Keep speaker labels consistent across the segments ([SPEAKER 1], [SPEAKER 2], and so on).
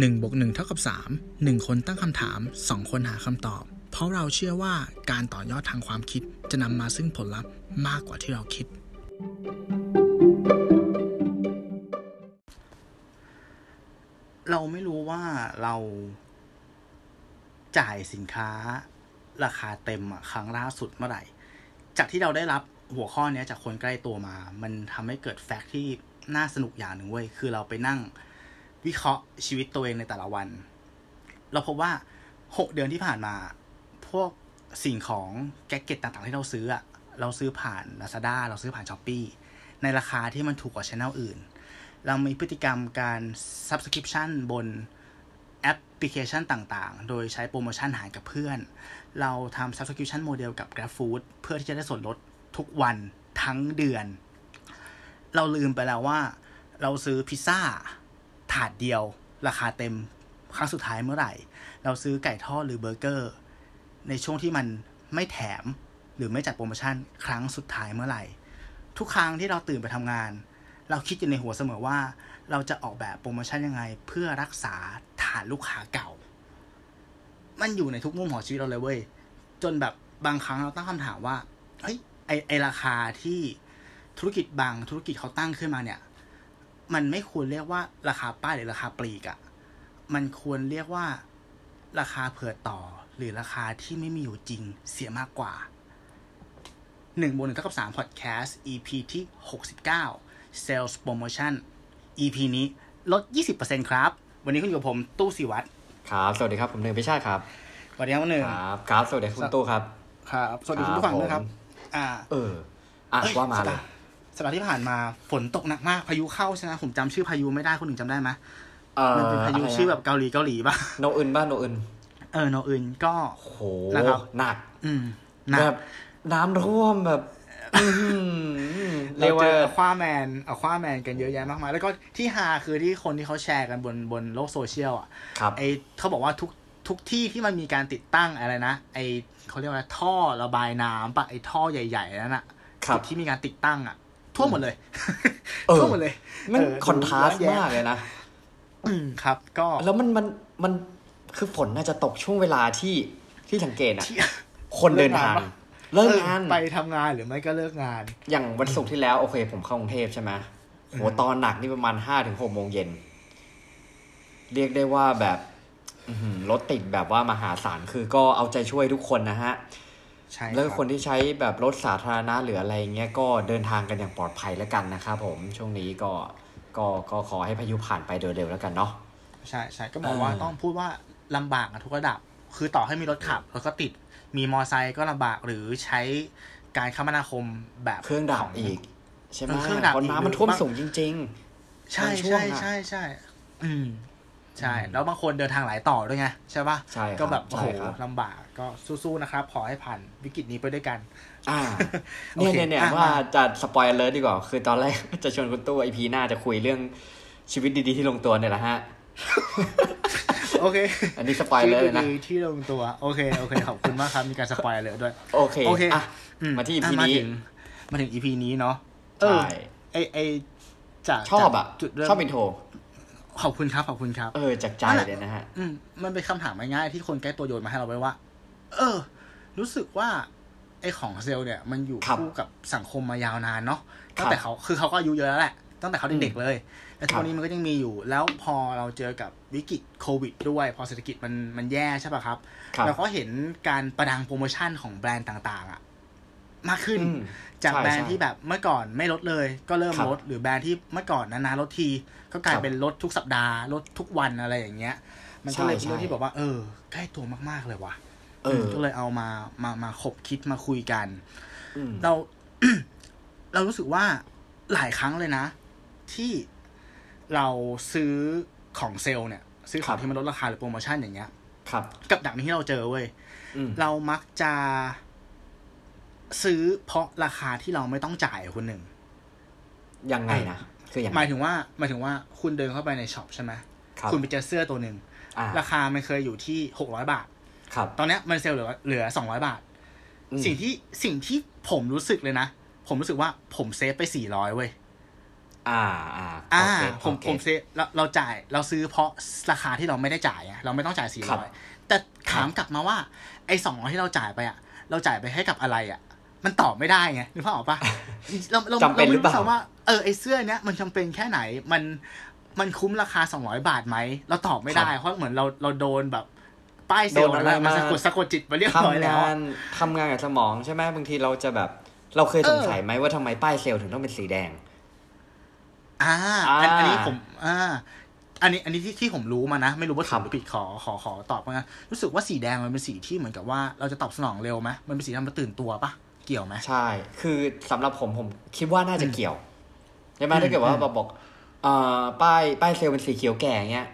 [SPEAKER 1] 1บวก1เท่ากับ 3 1 คนตั้งคำถาม 2 คนหาคำตอบ เพราะเราเชื่อว่าการต่อยอดทางความคิดจะนำมาซึ่งผลลัพธ์มากกว่าที่เราคิด
[SPEAKER 2] เราไม่รู้ว่าเราจ่ายสินค้าราคาเต็มอะครั้งล่าสุดเมื่อไหร่ จากที่เราได้รับหัวข้อนี้จากคนใกล้ตัวมา มันทำให้เกิดแฟกต์ที่น่าสนุกอย่างหนึ่งเว้ย คือเราไปนั่ง วิเคราะห์ชีวิตตัวเองในแต่ละวัน เราพบว่าหกเดือนที่ผ่านมา พวกสิ่งของ gadget ต่างๆ ที่เราซื้ออะเราซื้อผ่าน Lazada เราซื้อผ่าน Shopee ในราคาที่มันถูกกว่าช anel อื่น เรามีพฤติกรรมการ subscription บนแอปพลิเคชันต่างๆ โดยใช้โปรโมชั่นหารกับเพื่อน เราทำ subscription model กับ GrabFood เพื่อที่จะได้ส่วนลดทุกวันทั้งเดือน เราลืมไปแล้วว่า เราซื้อพิซซ่า ถาดเดียวราคาเต็มครั้งสุดท้ายเมื่อไหร่ เราซื้อไก่ทอดหรือเบอร์เกอร์ ในช่วงที่มันไม่แถมหรือไม่จัดโปรโมชั่นครั้งสุดท้ายเมื่อไหร่ ทุกครั้งที่เราตื่นไปทำงาน เราคิดอยู่ในหัวเสมอว่า เราจะออกแบบโปรโมชั่นยังไง เพื่อรักษาฐานลูกค้าเก่า มันอยู่ในทุกมุมของชีวิตเราเลยเว้ยจนแบบบางครั้งเราตั้งคำถามว่าเฮ้ยไอไอราคาที่ธุรกิจบางธุรกิจเขาตั้งขึ้นมาเนี่ย มันไม่ควรเรียกว่าราคาป้ายหรือราคาปลีกอะมันควรเรียกว่าราคาเผื่อต่อหรือราคาที่ไม่มีอยู่จริงเสียมากกว่าหนึ่งบนหนึ่งเท่ากับสามพอดแคสต์ EP ที่หกสิบเก้า Sales Promotion EP นี้ลดยี่สิบเปอร์เซ็นครับ วันนี้คุณอยู่กับผมตู้สิวัตร
[SPEAKER 3] ครับ สวัสดีครับ ผมหนึ่งพิชาติครับ
[SPEAKER 2] สวัสดีครับหนึ่ง
[SPEAKER 3] ครับครับ สวัสดีคุณตู้ครับ
[SPEAKER 2] ครับ สวัสดีคุณผู้ฟังด้วยครับ
[SPEAKER 3] ผม
[SPEAKER 2] อ่า
[SPEAKER 3] เออ อะ
[SPEAKER 2] เอ้ย
[SPEAKER 3] ว่ามา
[SPEAKER 2] สัป
[SPEAKER 3] เล
[SPEAKER 2] ดายห์ สัปดาห์ที่ผ่านมาฝนตกหนักมากพายุเข้าใช่ไหมผมจำชื่อพายุไม่ได้คนหนึ่งจำได้ไหม
[SPEAKER 3] เออ
[SPEAKER 2] มันเป็นพายุชื่อแบบเกาหลีเกาหลีป่ะ
[SPEAKER 3] โนอึนบ้านโนอึน
[SPEAKER 2] เออโนอื่นก็
[SPEAKER 3] โห
[SPEAKER 2] นะครับ
[SPEAKER 3] หนัก
[SPEAKER 2] อืมหนัก
[SPEAKER 3] แบบน้ำท่วมแบบอื้อหือ
[SPEAKER 2] เรา
[SPEAKER 3] เรียก
[SPEAKER 2] เจ
[SPEAKER 3] ว่า
[SPEAKER 2] อคว้าแมนเอาคว้าแมนกันเยอะแยะมากมาย แล้วก็ที่ฮาคือที่คนที่เขาแชร์กันบนบนโลกโซเชียลอะ
[SPEAKER 3] ครับ
[SPEAKER 2] ไอเขาบอกว่าทุกทุกที่ที่มันมีการติดตั้งอะไรนะไอเขาเรียกว่าอะไรท่อระบายน้ำปะไอท่อใหญ่ ๆ นั่นอะ
[SPEAKER 3] ครับ
[SPEAKER 2] จุดที่มีการติดตั้งอะ ทั่วมหมดเลย
[SPEAKER 3] เออ
[SPEAKER 2] ทั่วหมดเลย
[SPEAKER 3] มัน
[SPEAKER 2] เออ
[SPEAKER 3] คอนทราสต์
[SPEAKER 2] ดูย้อนแย้ง
[SPEAKER 3] มากเลยนะ
[SPEAKER 2] อืมครับ ก็
[SPEAKER 3] แล้วมันมันมันคือฝนน่าจะตกช่วงเวลาที่ที่สังเกตอะ
[SPEAKER 2] ที่
[SPEAKER 3] คนเดินทางเลิกงาน
[SPEAKER 2] เออไปทำงานหรือไม่ก็เลิกงาน
[SPEAKER 3] อย่างวันศุกร์ที่แล้วโอเค ผมเข้ากรุงเทพใช่ไหมโห
[SPEAKER 2] อืม
[SPEAKER 3] ตอนหนักนี่ประมาณห้าถึงหกโมงเย็นเรียกได้ว่าแบบอื้อหือรถติดแบบว่ามหาศาลคือก็เอาใจช่วยทุกคนนะฮะ
[SPEAKER 2] ใช่
[SPEAKER 3] แล้ว
[SPEAKER 2] รับ
[SPEAKER 3] คนที่ใช้แบบรถสาธารณะหรืออะไรเงี้ยก็เดินทางกันอย่างปลอดภัยแล้วกันนะครับผมช่วงนี้ก็ก็ก็ขอให้พายุผ่านไปโดยเร็วแล้วกันเนาะ
[SPEAKER 2] ใช่ใช่ก็บอกว่า
[SPEAKER 3] เออ
[SPEAKER 2] ต้องพูดว่าลำบากอะทุกระดับ คือต่อให้มีรถขับรถก็ติดมีมอไซค์ก็ลำบากหรือใช้การคมนาคมแบบ
[SPEAKER 3] เครื่องดับ
[SPEAKER 2] ข
[SPEAKER 3] อีก ใช่ไหม
[SPEAKER 2] เออเครื่องดับ
[SPEAKER 3] เพราะ
[SPEAKER 2] อีก
[SPEAKER 3] น้ำมันท่วม
[SPEAKER 2] หรือ
[SPEAKER 3] สูงจริง
[SPEAKER 2] ใช่
[SPEAKER 3] บางช่วง
[SPEAKER 2] ใช่
[SPEAKER 3] อะ
[SPEAKER 2] ใช่ใช่อืม ใช่
[SPEAKER 3] อืม
[SPEAKER 2] แล้วบางคนเดินทางหลายต่อด้วยไงใช่ปะ
[SPEAKER 3] ใช่ครับ
[SPEAKER 2] ก็แบบโอ้โห
[SPEAKER 3] ใช่ครับ
[SPEAKER 2] ลำบากก็สู้ๆนะครับ ขอให้ผ่านวิกฤตนี้ไปด้วยกัน
[SPEAKER 3] ๆอ่า
[SPEAKER 2] โอ
[SPEAKER 3] เนี่ย
[SPEAKER 2] เค
[SPEAKER 3] เนี่ยเนี่ย
[SPEAKER 2] อะ
[SPEAKER 3] ว่า
[SPEAKER 2] มา
[SPEAKER 3] จะสปอยเลอร์ดีกว่า คือตอนแรกจะชวนคุณตู้ไอพีหน้าจะคุยเรื่องชีวิตดีๆที่ลงตัวเนี่ยแหละฮะ
[SPEAKER 2] โอเค
[SPEAKER 3] อันนี้สปอยเลอร์เลยนะ
[SPEAKER 2] ที่ดีที่ลงตัว โอเคโอเคขอบคุณมากครับมีการสปอยเลยด้วย
[SPEAKER 3] โอเค
[SPEAKER 2] โอเค
[SPEAKER 3] อะ
[SPEAKER 2] อื
[SPEAKER 3] มาที่ EP ะ
[SPEAKER 2] มา
[SPEAKER 3] นี้
[SPEAKER 2] ถึงมาถึง EP นี้เนาะเอ
[SPEAKER 3] ใช่
[SPEAKER 2] อไอไอจาก
[SPEAKER 3] ชอบอะ
[SPEAKER 2] จากจุดเริ่ม
[SPEAKER 3] ชอบอินโทร
[SPEAKER 2] ขอบคุณครับขอบคุณครับ
[SPEAKER 3] เออจากใจเลยนะฮะ
[SPEAKER 2] อืมมันเป็นคำถามง่ายๆที่คนใกล้ตัวโยนมาให้เราไว้ว่า เออ รู้สึกว่า ไอของเซลล์เนี่ย มันอยู่
[SPEAKER 3] ครับ
[SPEAKER 2] คู่กับสังคมมายาวนานเนาะ
[SPEAKER 3] ครับ
[SPEAKER 2] ตั้งแต่เขาคือเขาก็อายุเยอะแล้วแหละตั้งแต่เขาเด็กๆเลยแต่ทุก
[SPEAKER 3] ครับ
[SPEAKER 2] วันนี้มันก็ยังมีอยู่ แล้วพอเราเจอกับวิกฤตโควิดด้วย พอเศรษฐกิจมันมันแย่ใช่ป่ะครับ
[SPEAKER 3] ครับ
[SPEAKER 2] เราก็เห็นการประดังโปรโมชั่นของแบรนด์ต่าง ๆ อะ มากขึ้น
[SPEAKER 3] อืม
[SPEAKER 2] จาก
[SPEAKER 3] ใช่
[SPEAKER 2] แบรนด์
[SPEAKER 3] ใช่
[SPEAKER 2] ที่แบบเมื่อก่อนไม่ลดเลย ก็เริ่ม
[SPEAKER 3] ครับ
[SPEAKER 2] ลดหรือแบรนด์ที่เมื่อก่อนนานๆลดที ก็กลาย
[SPEAKER 3] ครับ
[SPEAKER 2] เป็นลดทุกสัปดาห์ลดทุกวันอะไรอย่างเงี้ย มันก็เลยเป็น
[SPEAKER 3] ใช่
[SPEAKER 2] เรื่อง
[SPEAKER 3] ใช่
[SPEAKER 2] ที่บอกว่า เออใกล้ตัวมากๆเลยว่ะ
[SPEAKER 3] เออ
[SPEAKER 2] ก็เลยเอามามามาขบคิดมาคุยกัน
[SPEAKER 3] อืม
[SPEAKER 2] เราเรารู้สึกว่าหลายครั้งเลยนะ ที่เราซื้อของเซลล์เนี่ย ซื้อของครั
[SPEAKER 3] บ
[SPEAKER 2] ที่มันลดราคาหรือโปรโมชั่นอย่างเงี้ย
[SPEAKER 3] ครับ
[SPEAKER 2] กับดักนี้ที่เราเจอเว้ย
[SPEAKER 3] อืม
[SPEAKER 2] เรามักจะ ซื้อเพราะราคาที่เราไม่ต้องจ่ายคุณหนึ่ง
[SPEAKER 3] ยังไงนะคือยังไงห
[SPEAKER 2] มายถึงว่าหมายถึงว่าคุณเดินเข้าไปใน shop ใช่ไหม
[SPEAKER 3] ครับ
[SPEAKER 2] คุณไปเจอเสื้อตัวหนึ่ง
[SPEAKER 3] อ่า
[SPEAKER 2] ราคามันเคยอยู่ที่หกร้อยบาท
[SPEAKER 3] ครับ
[SPEAKER 2] ตอนเนี้ยมันเซลล์เหลือเหลือสองร้อยบาท
[SPEAKER 3] อืม
[SPEAKER 2] สิ่งที่สิ่งที่ผมรู้สึกเลยนะ ผมรู้สึกว่าผมเซฟไปสี่ร้อยเว้ย
[SPEAKER 3] อ่าอ่า
[SPEAKER 2] อ่า
[SPEAKER 3] โเค
[SPEAKER 2] ผม
[SPEAKER 3] โอเค
[SPEAKER 2] ผมซื้อเราเราจ่ายเราซื้อเพราะราคาที่เราไม่ได้จ่ายอะเราไม่ต้องจ่ายสี่
[SPEAKER 3] ครั
[SPEAKER 2] ร้
[SPEAKER 3] บ
[SPEAKER 2] อยแต่ถามกลับมาว่า ไอ้สองร้อยที่เราจ่ายไปอะเราจ่ายไปให้กับอะไรอะ มันตอบไม่ได้ไงนึกภาพออกปะเราเรา
[SPEAKER 3] จำเป็นหรือเปล่า
[SPEAKER 2] ไม่ว่าเออไอ้เสื้อเนี้ยมันจำเป็นแค่ไหนมันมันคุ้มราคาสองร้อยบาทไหมเราตอบไม่ได้ เพราะเหมือนเราเราโดนแบบป้ายเซลล์อะไรมาสะกดสะกดจิตมาเรียบร้อย
[SPEAKER 3] ทำ
[SPEAKER 2] แล้ว
[SPEAKER 3] งา
[SPEAKER 2] อะ
[SPEAKER 3] นทำงานกับสมองใช่ไหมบางทีเราจะแบบ เราเคยสงสัยไหมว่าทำไมป้ายเซลล์ถึงต้องเป็นสีแดง
[SPEAKER 2] อ่าอัน
[SPEAKER 3] อ่า
[SPEAKER 2] อันนี้ผมอ่าอันนี้อันนี้ที่ที่ผมรู้มานะ ไม่รู้ว่า
[SPEAKER 3] ครั
[SPEAKER 2] ถู
[SPEAKER 3] บ
[SPEAKER 2] กหรือผิดขอขอขอตอบมานะรู้สึกว่าสีแดงมันเป็นสีที่เหมือนกับว่าเราจะตอบสนองเร็วไหมมันเป็นสีทำให้ตื่นตัวปะ เกี่ยวไหม
[SPEAKER 3] ใช่ คือสำหรับผมผมคิดว่าน่าจะเกี่ยวใช่ไหม
[SPEAKER 2] อืม
[SPEAKER 3] ถ้าเกิดว่า
[SPEAKER 2] อืม
[SPEAKER 3] เราบอกเอ่อป้ายป้ายเซลล์เป็นสีเขียวแก่เงี้ย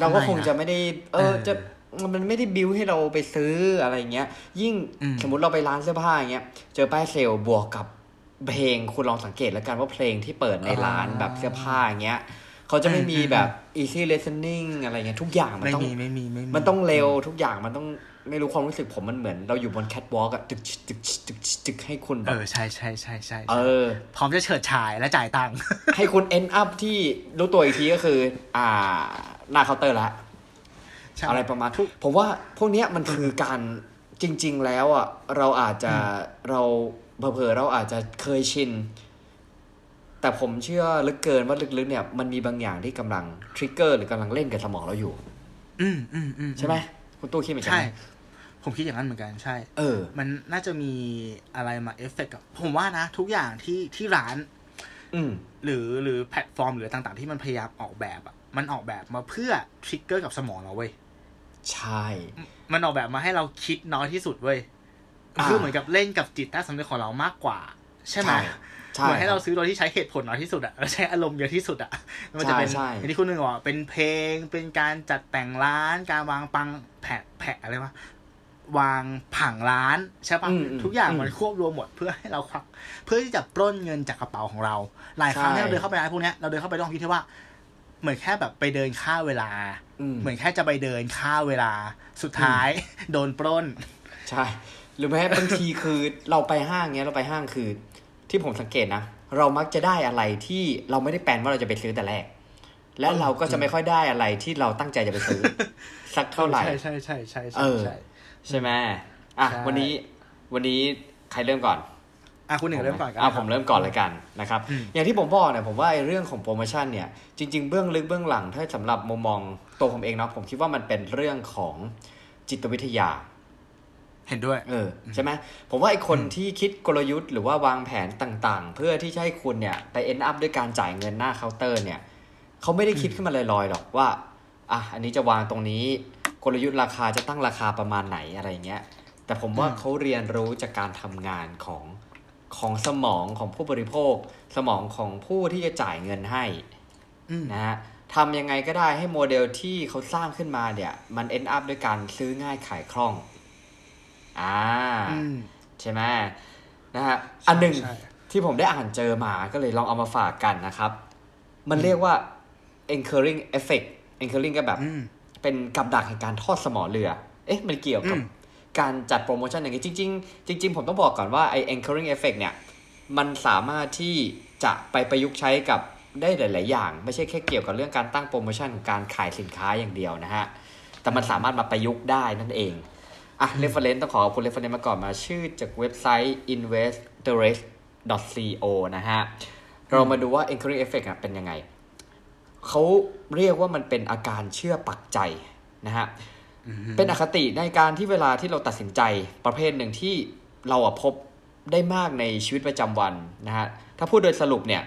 [SPEAKER 3] เราก็
[SPEAKER 2] ทำไม
[SPEAKER 3] คง
[SPEAKER 2] อะ
[SPEAKER 3] จะไม่ได้เออ
[SPEAKER 2] เออ
[SPEAKER 3] จะมันไม่ได้บิวให้เราไปซื้ออะไรเงี้ย ยิ่ง
[SPEAKER 2] อืม
[SPEAKER 3] สมมติเราไปร้านเสื้อผ้าอย่างเงี้ยเจอป้ายเซลล์บวกกับเพลงคุณลองสังเกตแล้วกันว่าเพลงที่เปิดในร้านแบบเสื้อผ้าอย่างเงี้ยเขาจะไม่มีแบบ easy listening อะไรเงี้ยทุกอย่างมัน
[SPEAKER 2] ไม่
[SPEAKER 3] ต้อง
[SPEAKER 2] มีไม่มีไม่มี
[SPEAKER 3] มันต้องเร็วทุกอย่างมันต้อง ไม่รู้ความรู้สึกผมมันเหมือน เราอยู่บนแคทวอล์กอะตึกชิตึกชิตึกชิตึกให้คุณแบบ
[SPEAKER 2] เออใช่ใช่ใช่ใช่
[SPEAKER 3] เอ
[SPEAKER 2] ใช่
[SPEAKER 3] อ
[SPEAKER 2] พร้อมจะเฉิดฉายและจ่ายตังค์
[SPEAKER 3] ให้คุณ end up ที่รู้ตัวอีกทีก็คือ อ่า หน้าเคาน์เตอร์ละ
[SPEAKER 2] ใช่
[SPEAKER 3] อะไรประมาณผมว่าพวกเนี้ยมันคือการจริง ๆ แล้วอะเราอาจจะเราเผลอๆเราอาจจะเคยชิน แต่ผมเชื่อลึกเกินว่าลึกๆ เนี่ย มันมีบางอย่างที่กำลังtrigger หรือกำลังเล่นกับสมองเราอยู่
[SPEAKER 2] อืมอืมอืม
[SPEAKER 3] ใช่ไหมคุณตู้คิดเหมือนกัน
[SPEAKER 2] ใช่
[SPEAKER 3] ไหม
[SPEAKER 2] ผมคิดอย่างนั้นเหมือนกันใช่
[SPEAKER 3] เออ
[SPEAKER 2] มันน่าจะมีอะไรมาเอฟเฟกต์กับผมว่านะ ทุกอย่างที่ที่ร้าน
[SPEAKER 3] อืม
[SPEAKER 2] หรือหรือแพลตฟอร์มหรือต่าง ๆ ที่มันพยายามออกแบบอะมันออกแบบมาเพื่อ trigger กับสมองเราเว้ย
[SPEAKER 3] ใช่
[SPEAKER 2] มันออกแบบมาให้เราคิดน้อยที่สุดเว้ย
[SPEAKER 3] อ่า
[SPEAKER 2] คือเหมือนกับเล่นกับจิตใต้สำนึกของเรามากกว่า ใช่ไหม
[SPEAKER 3] ใช่
[SPEAKER 2] เหมือนให้เรา
[SPEAKER 3] คบ
[SPEAKER 2] ซื้อโดยที่ใช้เหตุผลน้อยที่สุดอะแล้วใช้อารมณ์เยอะที่สุดอะมันจะเป็น
[SPEAKER 3] ใช่ใช่
[SPEAKER 2] อย่างที่คุณหนึ่งบอกเป็นเพลงเป็นการจัดแต่งร้านการวางปังแผะแผะอะไรวะ วางผังร้านใช่ปะ
[SPEAKER 3] อืมอืม
[SPEAKER 2] ทุกอย่าง
[SPEAKER 3] อืม
[SPEAKER 2] มันควบรวมหมดเพื่อให้เราควัก เพื่อที่จะปล้นเงินจากกระเป๋าของเรา หลายครั้ง
[SPEAKER 3] ใช่
[SPEAKER 2] ที่เราเดินเข้าไปร้านพวกเนี้ยเราเดินเข้าไปต้องคิดที่ว่า เหมือนแค่แบบไปเดินค่าเวลา
[SPEAKER 3] อืม
[SPEAKER 2] เหมือนแค่จะไปเดินค่าเวลาสุดท้าย โดนปล้น
[SPEAKER 3] ใช่ หรือแม้บางทีคือเราไปห้างเงี้ยเราไปห้างคือ ที่ผมสังเกตนะเรามักจะได้อะไรที่เราไม่ได้แปลนว่าเราจะไปซื้อแต่แรกและเราก็จะไม่ค่อยได้อะไรที่เราตั้งใจจะไปซื้อสักเท่าไหร่
[SPEAKER 2] ใช่ใช่ใช่ใช่
[SPEAKER 3] เอ
[SPEAKER 2] ใช่
[SPEAKER 3] อ
[SPEAKER 2] ใช่
[SPEAKER 3] ใช่ไหมอะ
[SPEAKER 2] ใช่
[SPEAKER 3] วันนี้วันนี้ใครเริ่มก่อน
[SPEAKER 2] อะคุณหนึ่งเริ่มก่อนกัน
[SPEAKER 3] อะผมเริ่มก่อนเลยกันนะครับ
[SPEAKER 2] อืม
[SPEAKER 3] อย่างที่ผมบอกเนี่ยผมว่าไอ้เรื่องของโปรโมชั่นเนี่ยจริง ๆ เบื้องลึกเบื้องหลังถ้าสำหรับมุมมองตัวผมเองเนาะผมคิดว่ามันเป็นเรื่องของจิตวิทยา
[SPEAKER 2] เห็นด้วย
[SPEAKER 3] เออใช่ไหมผมว่าไอ้คนที่คิดกลยุทธ์หรือว่าวางแผนต่างๆ เพื่อที่จะให้คุณเนี่ยไป end up ด้วยการจ่ายเงินหน้าเคาน์เตอร์เนี่ยเขาไม่ได้คิดขึ้นมาลอยๆหรอกว่าอะอันนี้จะวางตรงนี้ กลยุทธ์ราคาจะตั้งราคาประมาณไหนอะไรเงี้ย แต่ผมว่า
[SPEAKER 2] อืม
[SPEAKER 3] เขาเรียนรู้จากการทำงานของของสมองของผู้บริโภค สมองของผู้ที่จะจ่ายเงินให้
[SPEAKER 2] อืม
[SPEAKER 3] นะฮะทำยังไงก็ได้ให้โมเดลที่เขาสร้างขึ้นมาเนี่ย มัน end up ด้วยการซื้อง่ายขายคล่องอ่า
[SPEAKER 2] อืม
[SPEAKER 3] ใช่ไหมนะฮะอันหนึ่ง
[SPEAKER 2] ใช่
[SPEAKER 3] ที่ผมได้อ่านเจอมาก็เลยลองเอามาฝากกันนะครับ มันเรียกว่า anchoring effect anchoring ก็แบบ
[SPEAKER 2] อืม
[SPEAKER 3] เป็นกับดักแห่งการทอดสมอเรือ เอ๊ะ มันเกี่ยวกับ
[SPEAKER 2] อืม
[SPEAKER 3] การจัดโปรโมชั่นอย่างนี้จริง ๆ จริง ๆ ผมต้องบอกก่อนว่าไอ้ anchoring effect เนี่ย มันสามารถที่จะไปประยุกต์ใช้กับได้หลาย ๆ อย่าง ไม่ใช่แค่เกี่ยวกับเรื่องการตั้งโปรโมชั่นของการขายสินค้าอย่างเดียวนะฮะ แต่มันสามารถมาประยุกต์ได้นั่นเองอะ reference ต้องขอขอบคุณ reference มาก่อนมาชื่อจากเว็บไซต์ investorate.co นะฮะ เรามาดูว่า anchoring effect อะเป็นยังไง เขาเรียกว่ามันเป็นอาการเชื่อปักใจนะฮะเป็นอคติในการที่เวลาที่เราตัดสินใจประเภทหนึ่งที่เราอะพบได้มากในชีวิตประจำวันนะฮะถ้าพูดโดยสรุปเนี่ย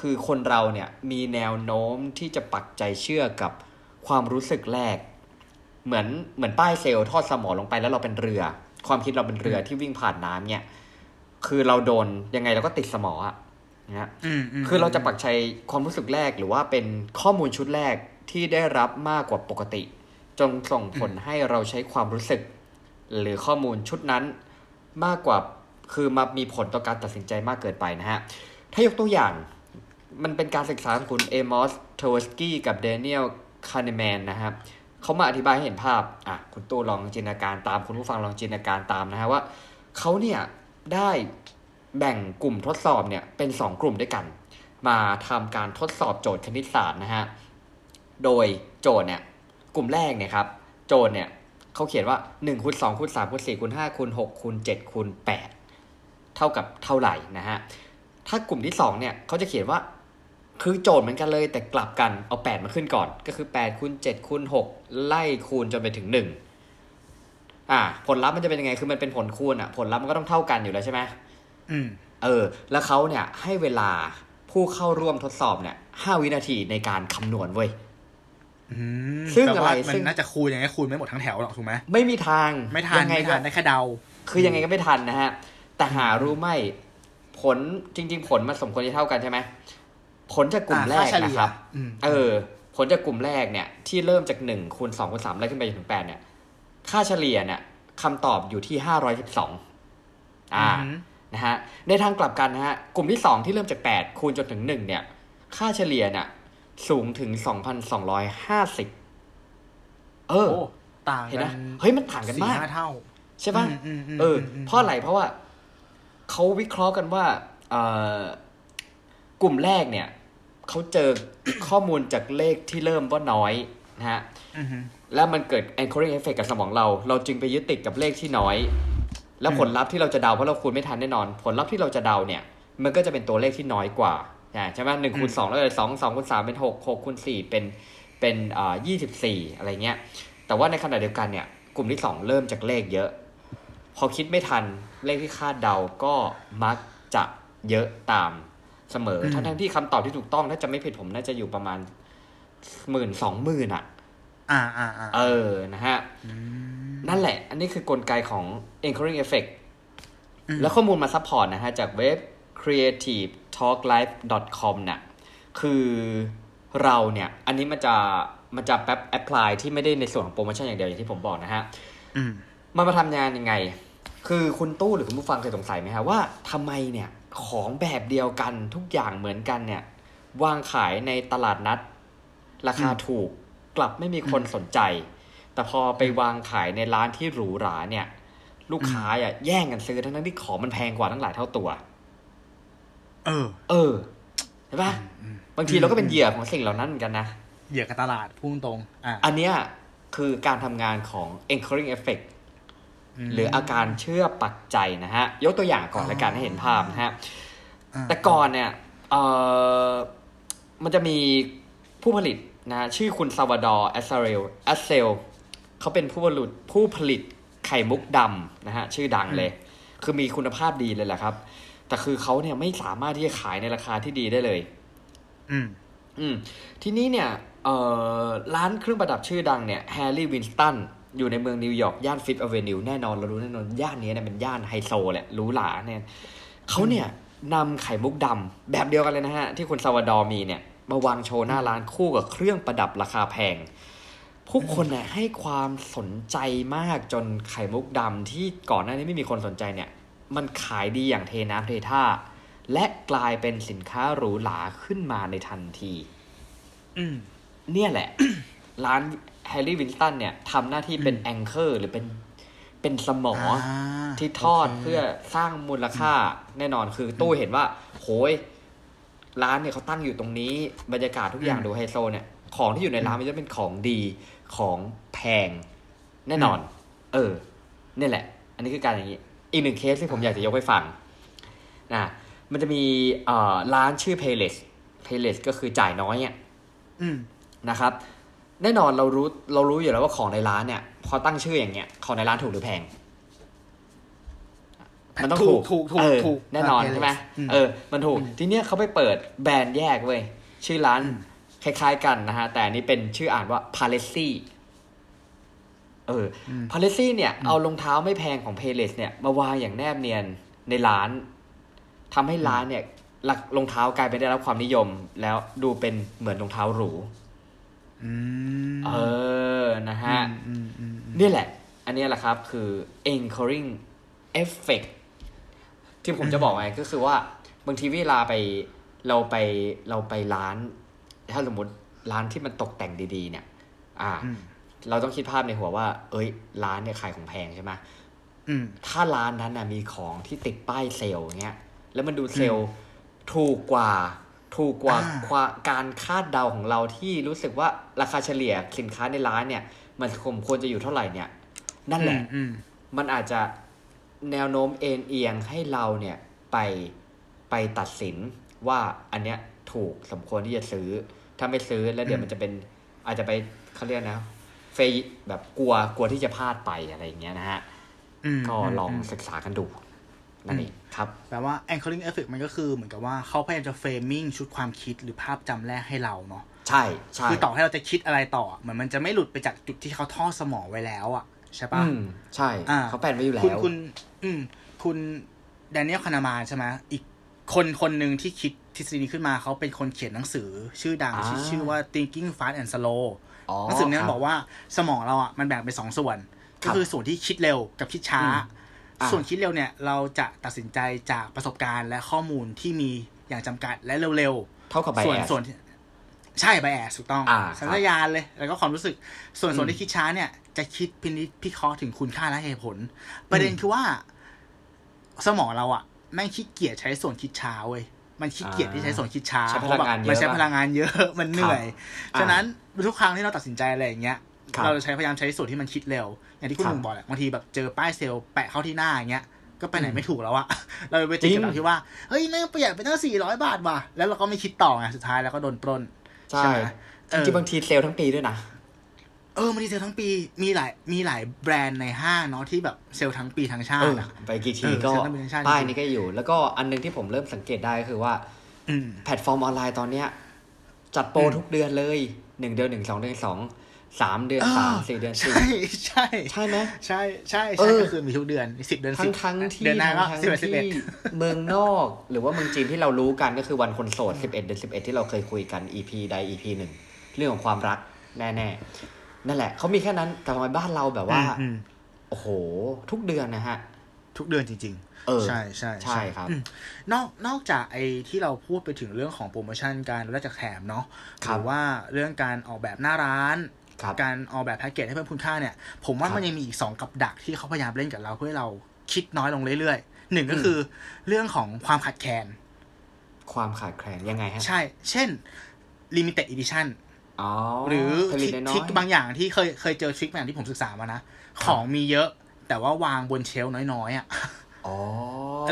[SPEAKER 3] คือคนเราเนี่ยมีแนวโน้มที่จะปักใจเชื่อกับความรู้สึกแรก เหมือนเหมือนป้ายเซลล์ทอดสมอลงไปแล้วเราเป็นเรือ ความคิดเราเป็นเรือที่วิ่งผ่านน้ำเนี่ยคือเราโดนยังไงเราก็ติดสมออะ นะฮะ
[SPEAKER 2] อืมม
[SPEAKER 3] คือเราจะปักใจความรู้สึกแรกหรือว่าเป็นข้อมูลชุดแรกที่ได้รับมากกว่าปกติจนส่งผลให้เราใช้ความรู้สึก หรือข้อมูลชุดนั้นมากกว่าคือมามีผลต่อการตัดสินใจมากเกินไปนะฮะ ถ้ายกตัวอย่างมันเป็นการศึกษาของคุณ Amos Tversky กับ Daniel Kahneman นะครับเขามาอธิบายให้เห็นภาพ อะ คุณตู้ลองจินตนาการตามคุณผู้ฟังลองจินตนาการตามนะฮะว่าเขาเนี่ยได้ แบ่งกลุ่มทดสอบเนี่ยเป็น 2 กลุ่มด้วยกัน มาทำการทดสอบโจทย์คณิตศาสตร์นะฮะ โดยโจทย์เนี่ยกลุ่มแรกเนี่ยครับโจทย์เนี่ยเขาเขียนว่า1คูณ2คูณ3คูณ4คูณ5คูณ6คูณ7คูณ8เท่ากับเท่าไหร่นะฮะ ถ้ากลุ่มที่2เนี่ยเขาจะเขียนว่าคือโจทย์เหมือนกันเลยแต่กลับกันเอา 8 มาขึ้นก่อน ก็คือ8คูณ7คูณ6ไล่คูณจนไปถึง 1 อ่า ผลลัพธ์มันจะเป็นยังไงคือมันเป็นผลคูณอะผลลัพธ์มันก็ต้องเท่ากันอยู่แล้วใช่ไหม เออ แล้วเขาเนี่ยให้เวลาผู้เข้าร่วมทดสอบเนี่ยห้าวินาทีในการคำนวณเว้ย
[SPEAKER 2] อืม
[SPEAKER 3] ซึ่ง
[SPEAKER 2] แปลว่า
[SPEAKER 3] อะไร
[SPEAKER 2] มั
[SPEAKER 3] ซึ่
[SPEAKER 2] น
[SPEAKER 3] ง
[SPEAKER 2] น่าจะคูณยังไงคูณไม่หมดทั้งแถวหรอกถูกไหม
[SPEAKER 3] ไม่มีทาง
[SPEAKER 2] ไม่ทัน
[SPEAKER 3] ยังไง
[SPEAKER 2] ไม่
[SPEAKER 3] ก็
[SPEAKER 2] ทันได้แค่เดา
[SPEAKER 3] คือยังไงก็ไม่ทันนะฮะ แต่หารู้ไหมผลจริง ๆ ผลมันสมควรจะเท่ากันใช่ไหมผลจากกลุ่มแรก
[SPEAKER 2] อ่าค่าเฉลี่
[SPEAKER 3] นะ
[SPEAKER 2] ย
[SPEAKER 3] ครับ
[SPEAKER 2] อืม
[SPEAKER 3] เออ ผลจากกลุ่มแรกเนี่ย ที่เริ่มจากหนึ่งคูณสองคูณสามไล่ขึ้นไปจนถึงแปดเนี่ย ค่าเฉลี่ยเนี่ยคำตอบอยู่ที่ห้าร้อยสิบสองอ่า
[SPEAKER 2] อืม
[SPEAKER 3] นะฮะในทางกลับกันนะฮะกลุ่มที่สองที่เริ่มจากแปดคูณจนถึงหนึ่งเนี่ย ค่าเฉลี่ยเนี่ยสูงถึงสองพันสองร้อยห้าสิบเออ
[SPEAKER 2] โอ้ต่าง
[SPEAKER 3] เห็น
[SPEAKER 2] กั
[SPEAKER 3] นะ
[SPEAKER 2] น
[SPEAKER 3] เฮ้ยมันต่างกัน
[SPEAKER 2] สี่
[SPEAKER 3] มาก
[SPEAKER 2] ห้าเท่า
[SPEAKER 3] ใช่ป่ะ
[SPEAKER 2] อืมอืม
[SPEAKER 3] เออ
[SPEAKER 2] อืม
[SPEAKER 3] เพราะอะไรเพราะว่าเขาวิเคราะห์กันว่าเอ่อกลุ่มแรกเนี่ยเขาเจอข้อมูลจากเลขที่เริ่มว่าน้อยนะฮะ
[SPEAKER 2] อืม
[SPEAKER 3] แล้วมันเกิด anchoring effect กับสมองเรา เราจึงไปยึดติดกับเลขที่น้อย แล้วผลลัพธ์ที่เราจะเดาเพราะเราคูณไม่ทันแน่นอน ผลลัพธ์ที่เราจะเดาเนี่ย มันก็จะเป็นตัวเลขที่น้อยกว่าอ่าใช่ไหมหนึ่งคูณสองแล้วเลยสองสองคูณสามเป็นหกหกคูณสี่เป็นเป็นอ่ายี่สิบสี่อะไรเงี้ย แต่ว่าในขณะเดียวกันเนี่ยกลุ่มที่สองเริ่มจากเลขเยอะ พอคิดไม่ทันเลขที่คาดเดาก็มักจะเยอะตามเสมอ
[SPEAKER 2] อืม
[SPEAKER 3] ทั้งทั้งๆที่คำตอบที่ถูกต้องถ้าจะไม่ผิดผมน่าจะอยู่ประมาณหมื่นสองหมื่นอะ
[SPEAKER 2] อ่าอ่าอ่า
[SPEAKER 3] เออนะฮะ นั่นแหละ อันนี้คือกลไกของ anchoring effect แล้วข้อมูลมา support นะฮะ จากเว็บ creativetalklife.com เนี่ยคือเราเนี่ย อันนี้มันจะมันจะแป๊บ apply ที่ไม่ได้ในส่วนของโปรโมชั่นอย่างเดียว อย่างที่ผมบอกนะฮะ
[SPEAKER 2] อืม
[SPEAKER 3] มันมาทำงานยังไง คือคุณตู้หรือคุณผู้ฟังเคยสงสัยไหมฮะว่าทำไมเนี่ยของแบบเดียวกันทุกอย่างเหมือนกันเนี่ย วางขายในตลาดนัด ราคาถูกกลับไม่มีคนสนใจ แต่พอไปวางขายในร้านที่หรูหราเนี่ย ลูกค้าอะแย่งกันซื้อทั้งๆที่ของมันแพงกว่าทั้งหลายเท่าตัว
[SPEAKER 2] เออ
[SPEAKER 3] เออใช่ปะบางทีเราก็เป็นเหยื่อของสิ่งเหล่านั้นเหมือนกันนะ
[SPEAKER 2] เหยื่อกับตลาดพุ่งตรงอ่า
[SPEAKER 3] อันเนี้ยคือการทำงานของ anchoring effect หรืออาการเชื่อปักใจนะฮะ ยกตัวอย่างก่อนละกันให้เห็นภาพนะฮะ
[SPEAKER 2] อ่า
[SPEAKER 3] แต่ก่อนเนี่ยเออมันจะมีผู้ผลิตนะฮะชื่อคุณ Salvador Assael Assael เขาเป็นผู้ผลิตผู้ผลิตไข่มุกดำนะฮะชื่อดังเลย คือมีคุณภาพดีเลยแหละครับ แต่คือเขาเนี่ยไม่สามารถที่จะขายในราคาที่ดีได้เลย
[SPEAKER 2] อืม
[SPEAKER 3] อืม ทีนี้เนี่ยเอ่อร้านเครื่องประดับชื่อดังเนี่ย Harry Winston อยู่ในเมืองนิวยอร์กย่านฟิฟ t ์อเวนิวแน่นอนเรารู้แน่นอนย่านนี้เนี่ยเป็นย่านไฮโซแหละหรูหราเนี่ยเขาเนี่ยนำไข่มุกดำแบบเดียวกันเลยนะฮะ ที่คุณ Salvador มีเนี่ย มาวางโชว์หน้าร้านคู่กับเครื่องประดับราคาแพง ผู้คนเนี่ยให้ความสนใจมากจนไข่มุกดำที่ก่อนหน้านี้ไม่มีคนสนใจเนี่ย มันขายดีอย่างเทน้ำเทท่า และกลายเป็นสินค้าหรูหราขึ้นมาในทันที
[SPEAKER 2] อืม
[SPEAKER 3] เนี่ยแหละ ร้าน Harry Winston เนี่ยทำหน้าที่เป็น anchor หรือเป็นเป็นสมอ
[SPEAKER 2] อ่า
[SPEAKER 3] ที่ทอด
[SPEAKER 2] โอเค
[SPEAKER 3] เพื่อสร้างมูลค่าแน่นอนคือตู้เห็นว่า โหย ร้านเนี่ยเขาตั้งอยู่ตรงนี้ บรรยากาศทุกอย่างดูไฮโซเนี่ย ของที่อยู่ในร้านมันจะเป็นของดี ของแพงแน่นอน เออเนี่ยแหละ อันนี้คือการอย่างนี้ อีกหนึ่งเคสที่ผมอยากจะยกให้ฟังนะมันจะมีเอ่อร้านชื่อ Payless Payless ก็คือจ่ายน้อยอะ
[SPEAKER 2] อืม
[SPEAKER 3] นะครับ แน่นอนเรารู้เรารู้อยู่แล้วว่าของในร้านเนี่ย พอตั้งชื่ออย่างเงี้ยของในร้านถูกหรือแพงมันต้องถูก
[SPEAKER 2] ถูกถูก
[SPEAKER 3] เออ
[SPEAKER 2] ถูก
[SPEAKER 3] แน่นอน
[SPEAKER 2] อ่า
[SPEAKER 3] ใช่ไหม
[SPEAKER 2] อืม
[SPEAKER 3] เออ มันถูก ทีเนี้ยเขาไปเปิดแบรนด์แยกเว้ย ชื่อร้าน คล้ายๆกันนะฮะ แต่อันนี้เป็นชื่ออ่านว่า p a l e s s i เอออ p a l e s s i เนี่ย เอารองเท้าไม่แพงของ p a y l e s เนี่ย มาวางอย่างแนบเนียนในร้านทำให้ร้านเนี่ยหลักรองเท้ากลายเป็นได้รับความนิยม แล้วดูเป็นเหมือนรองเท้าหรู
[SPEAKER 2] อืม
[SPEAKER 3] เออนะฮะ
[SPEAKER 2] อืมอืมอืม
[SPEAKER 3] นี่แหละ อันเนี้ยแหละครับคือ anchoring effect ที่ผมจะบอกไงก็คือว่าบางทีเวลาไปเราไปเราไปร้าน ถ้าสมมติร้านที่มันตกแต่งดีๆ เนี่ย อ่า
[SPEAKER 2] อืม
[SPEAKER 3] เราต้องคิดภาพในหัวว่า เอ้ย ร้านเนี่ยขายของแพงใช่ไหม
[SPEAKER 2] อืม
[SPEAKER 3] ถ้าร้านนั้นนะมีของที่ติดป้ายเซลล์เงี้ย แล้วมันดูเซลล์ถูกกว่า ถูกกว่า
[SPEAKER 2] อ่า
[SPEAKER 3] ความการคาดเดาของเราที่รู้สึกว่าราคาเฉลี่ยสินค้าในร้านเนี่ย มันคมควรจะอยู่เท่าไหร่เนี่ย นั่นแหละ
[SPEAKER 2] อืม
[SPEAKER 3] มันอาจจะแนวโน้มเอ็นเอียงให้เราเนี่ยไปไปตัดสินว่าอันเนี้ย ถูกสมควรที่จะซื้อ ถ้าไม่ซื้อแล้วเดี๋ยวมันจะเป็น อาจจะไปเขาเรียกนะเฟยแบบกลัวกลัวที่จะพลาดไปอะไรอย่างเงี้ยนะฮะ
[SPEAKER 2] อืม
[SPEAKER 3] ก็ลอง
[SPEAKER 2] ม
[SPEAKER 3] ศึกษากันดูนั่นเองครับ
[SPEAKER 2] แปลว่า anchoring effect มันก็คือเหมือนกับว่าเขาพยายามจะ framing ชุดความคิดหรือภาพจำแรกให้เราเนาะ
[SPEAKER 3] ใช่ใช่
[SPEAKER 2] คือต่อให้เราจะคิดอะไรต่อเหมือนมันจะไม่หลุดไปจากจุดที่เขาทอดสมองไว้แล้วอะใช่ปะ
[SPEAKER 3] อืมใช่
[SPEAKER 2] อ่า
[SPEAKER 3] เขาแปลนไว้อยู่แล้
[SPEAKER 2] คุณ
[SPEAKER 3] ว
[SPEAKER 2] คุณ อืม คุณแดเนียลคานามานใช่ไหมอีกคนคนหนึ่งที่คิด ทฤษฎีนี้ขึ้นมาเขาเป็นคนเขียนหนังสือชื่อดัง
[SPEAKER 3] อ่า
[SPEAKER 2] ที่ชื่อว่า thinking fast and slow
[SPEAKER 3] อ๋อ
[SPEAKER 2] หนังสือเนี้ย
[SPEAKER 3] ครับ
[SPEAKER 2] บอกว่าสมองเราอะมันแบ่งเป็นสองส่วน
[SPEAKER 3] ครั
[SPEAKER 2] ก็
[SPEAKER 3] บ
[SPEAKER 2] คือส่วนที่คิดเร็วกับคิดช้า
[SPEAKER 3] อืมอ่า
[SPEAKER 2] ส่วนคิดเร็วเนี่ยเราจะตัดสินใจจากประสบการณ์และข้อมูลที่มีอย่างจำกัดและเร็ว
[SPEAKER 3] เท่ากับ
[SPEAKER 2] ๆ
[SPEAKER 3] ไบ
[SPEAKER 2] ส่วน
[SPEAKER 3] แอส
[SPEAKER 2] ส่วนที่ใช่ไบแอสถูกต้อง
[SPEAKER 3] อ่า
[SPEAKER 2] สัญชาตญาณเลย แล้วก็ความรู้สึกส่วน
[SPEAKER 3] อืม
[SPEAKER 2] ส่วนที่คิดช้าเนี่ย จะคิดพินิจพิเคราะห์ถึงคุณค่าและเหตุผล ประเด็นคือว่า สมองเราอะแม่งขี้เกียจใช้ส่วนคิดช้าเว้ย มันขี้เกียจที่ใช้ส่วนคิดช้า
[SPEAKER 3] ใช้พ
[SPEAKER 2] เพ
[SPEAKER 3] ลั
[SPEAKER 2] ราะ
[SPEAKER 3] ง
[SPEAKER 2] แบบ
[SPEAKER 3] งานเยอะ
[SPEAKER 2] มันใช้พลังงานเยอะมันเหนื่อย
[SPEAKER 3] อ่า
[SPEAKER 2] ฉะนั้นทุกครั้งที่เราตัดสินใจอะไรอย่างเงี้ย
[SPEAKER 3] ครับ
[SPEAKER 2] เราจะใช้พยายามใช้ส่วนที่มันคิดเร็ว อย่างที่คุณ
[SPEAKER 3] ครับห
[SPEAKER 2] นึ่งบอกแหละบางทีแบบเจอป้ายเซลล์แปะเข้าที่หน้าอย่างเงี้ยก็ไปไหน
[SPEAKER 3] อืม
[SPEAKER 2] ไม่ถูกแล้วอะเราไปติดกับจริ
[SPEAKER 3] ง
[SPEAKER 2] เราที่ว่าเฮ้ยแม่งประหยัดไปตั้งสี่ร้อยบาทว่ะแล้วเราก็ไม่คิดต่อไงสุดท้ายแล้วก็โดนปล้น
[SPEAKER 3] ใช่
[SPEAKER 2] ไหม
[SPEAKER 3] จริงๆบางทีเซลล์ทั้งปีด้วยนะ
[SPEAKER 2] เออมันดีเซลทั้งปีมีหลายมีหลายแบรนด์ในห้างเนาะที่แบบเซลล์ทั้งปีทั้งชา
[SPEAKER 3] เอ
[SPEAKER 2] ติ
[SPEAKER 3] อ
[SPEAKER 2] อะ
[SPEAKER 3] ไปกี่ที
[SPEAKER 2] เออ
[SPEAKER 3] ก็
[SPEAKER 2] เซลล์ทั้งปีทั้งชาติ
[SPEAKER 3] ป้าย
[SPEAKER 2] จริงๆ
[SPEAKER 3] นี้ก็อยู่ แล้วก็อันหนึงที่ผมเริ่มสังเกตได้ก็คือว่า
[SPEAKER 2] อืม
[SPEAKER 3] แพลตฟอร์มออนไลน์ตอนเนี้ย จัดโปร
[SPEAKER 2] อืม
[SPEAKER 3] ทุกเดือนเลยหนึ่งเดือนหนึ่งสองเดือนสองสามเดือนสามสี่เดือนสี่
[SPEAKER 2] ใช่ใช่
[SPEAKER 3] ใช่ไหม
[SPEAKER 2] ใช่ใช่
[SPEAKER 3] เอ
[SPEAKER 2] ใช่ก็คือมีทุกเดือนสิบเดือน
[SPEAKER 3] ทั้งสิ
[SPEAKER 2] บ
[SPEAKER 3] ทั้งที่
[SPEAKER 2] เดือนหน้าก็
[SPEAKER 3] ทั้ง
[SPEAKER 2] สิบเอ็ดสิบเอ็ด
[SPEAKER 3] ที่เมืองนอก หรือว่าเมืองจีนที่เรารู้กันก็คือวันคนโสดสิบเอ็ดเดือนสิบเอ็ดที่เราเคยคุยกัน EP ใด EP หนึ่งเรื่องของความรักแน่ๆ นั่นแหละเขามีแค่นั้นแต่ทำไมบ้านเราแบบว่า
[SPEAKER 2] อืม
[SPEAKER 3] โอ้โห ทุกเดือนนะฮะ
[SPEAKER 2] ทุกเดือนจริง
[SPEAKER 3] เออ
[SPEAKER 2] ๆใช่ใช่
[SPEAKER 3] ใช่ครับ
[SPEAKER 2] อืมนอกนอกจากไอ้ที่เราพูดไปถึงเรื่องของโปรโมชั่นการลดจากแถมเนาะ
[SPEAKER 3] ค
[SPEAKER 2] ห
[SPEAKER 3] รับ
[SPEAKER 2] รือว่าเรื่องการออกแบบหน้าร้าน
[SPEAKER 3] ครับ
[SPEAKER 2] การออกแบบแพ็กเกจให้เพิ่มคุณค่าเนี่ย ผมว่า
[SPEAKER 3] ครับ
[SPEAKER 2] มันยังมีอีกสองกับดักที่เขาพยายามเล่นกับเราเพื่อให้เราคิดน้อยลงเรื่อยๆหนึ่งก็
[SPEAKER 3] อืม
[SPEAKER 2] คือเรื่องของความขาดแคลน
[SPEAKER 3] ความขาดแคลนยังไงฮะ
[SPEAKER 2] ใช่ เช่น limited edition
[SPEAKER 3] อ๋อ
[SPEAKER 2] หรือ
[SPEAKER 3] ผลิ
[SPEAKER 2] ท
[SPEAKER 3] ต
[SPEAKER 2] ริค
[SPEAKER 3] น้อ
[SPEAKER 2] ทริ
[SPEAKER 3] ย
[SPEAKER 2] คบางอย่างที่เคยเคยเจอทริคบางอย่างที่ผมศึกษามานะ ของมีเยอะแต่ว่าวางบน shelf น้อยๆอะ
[SPEAKER 3] อ๋อ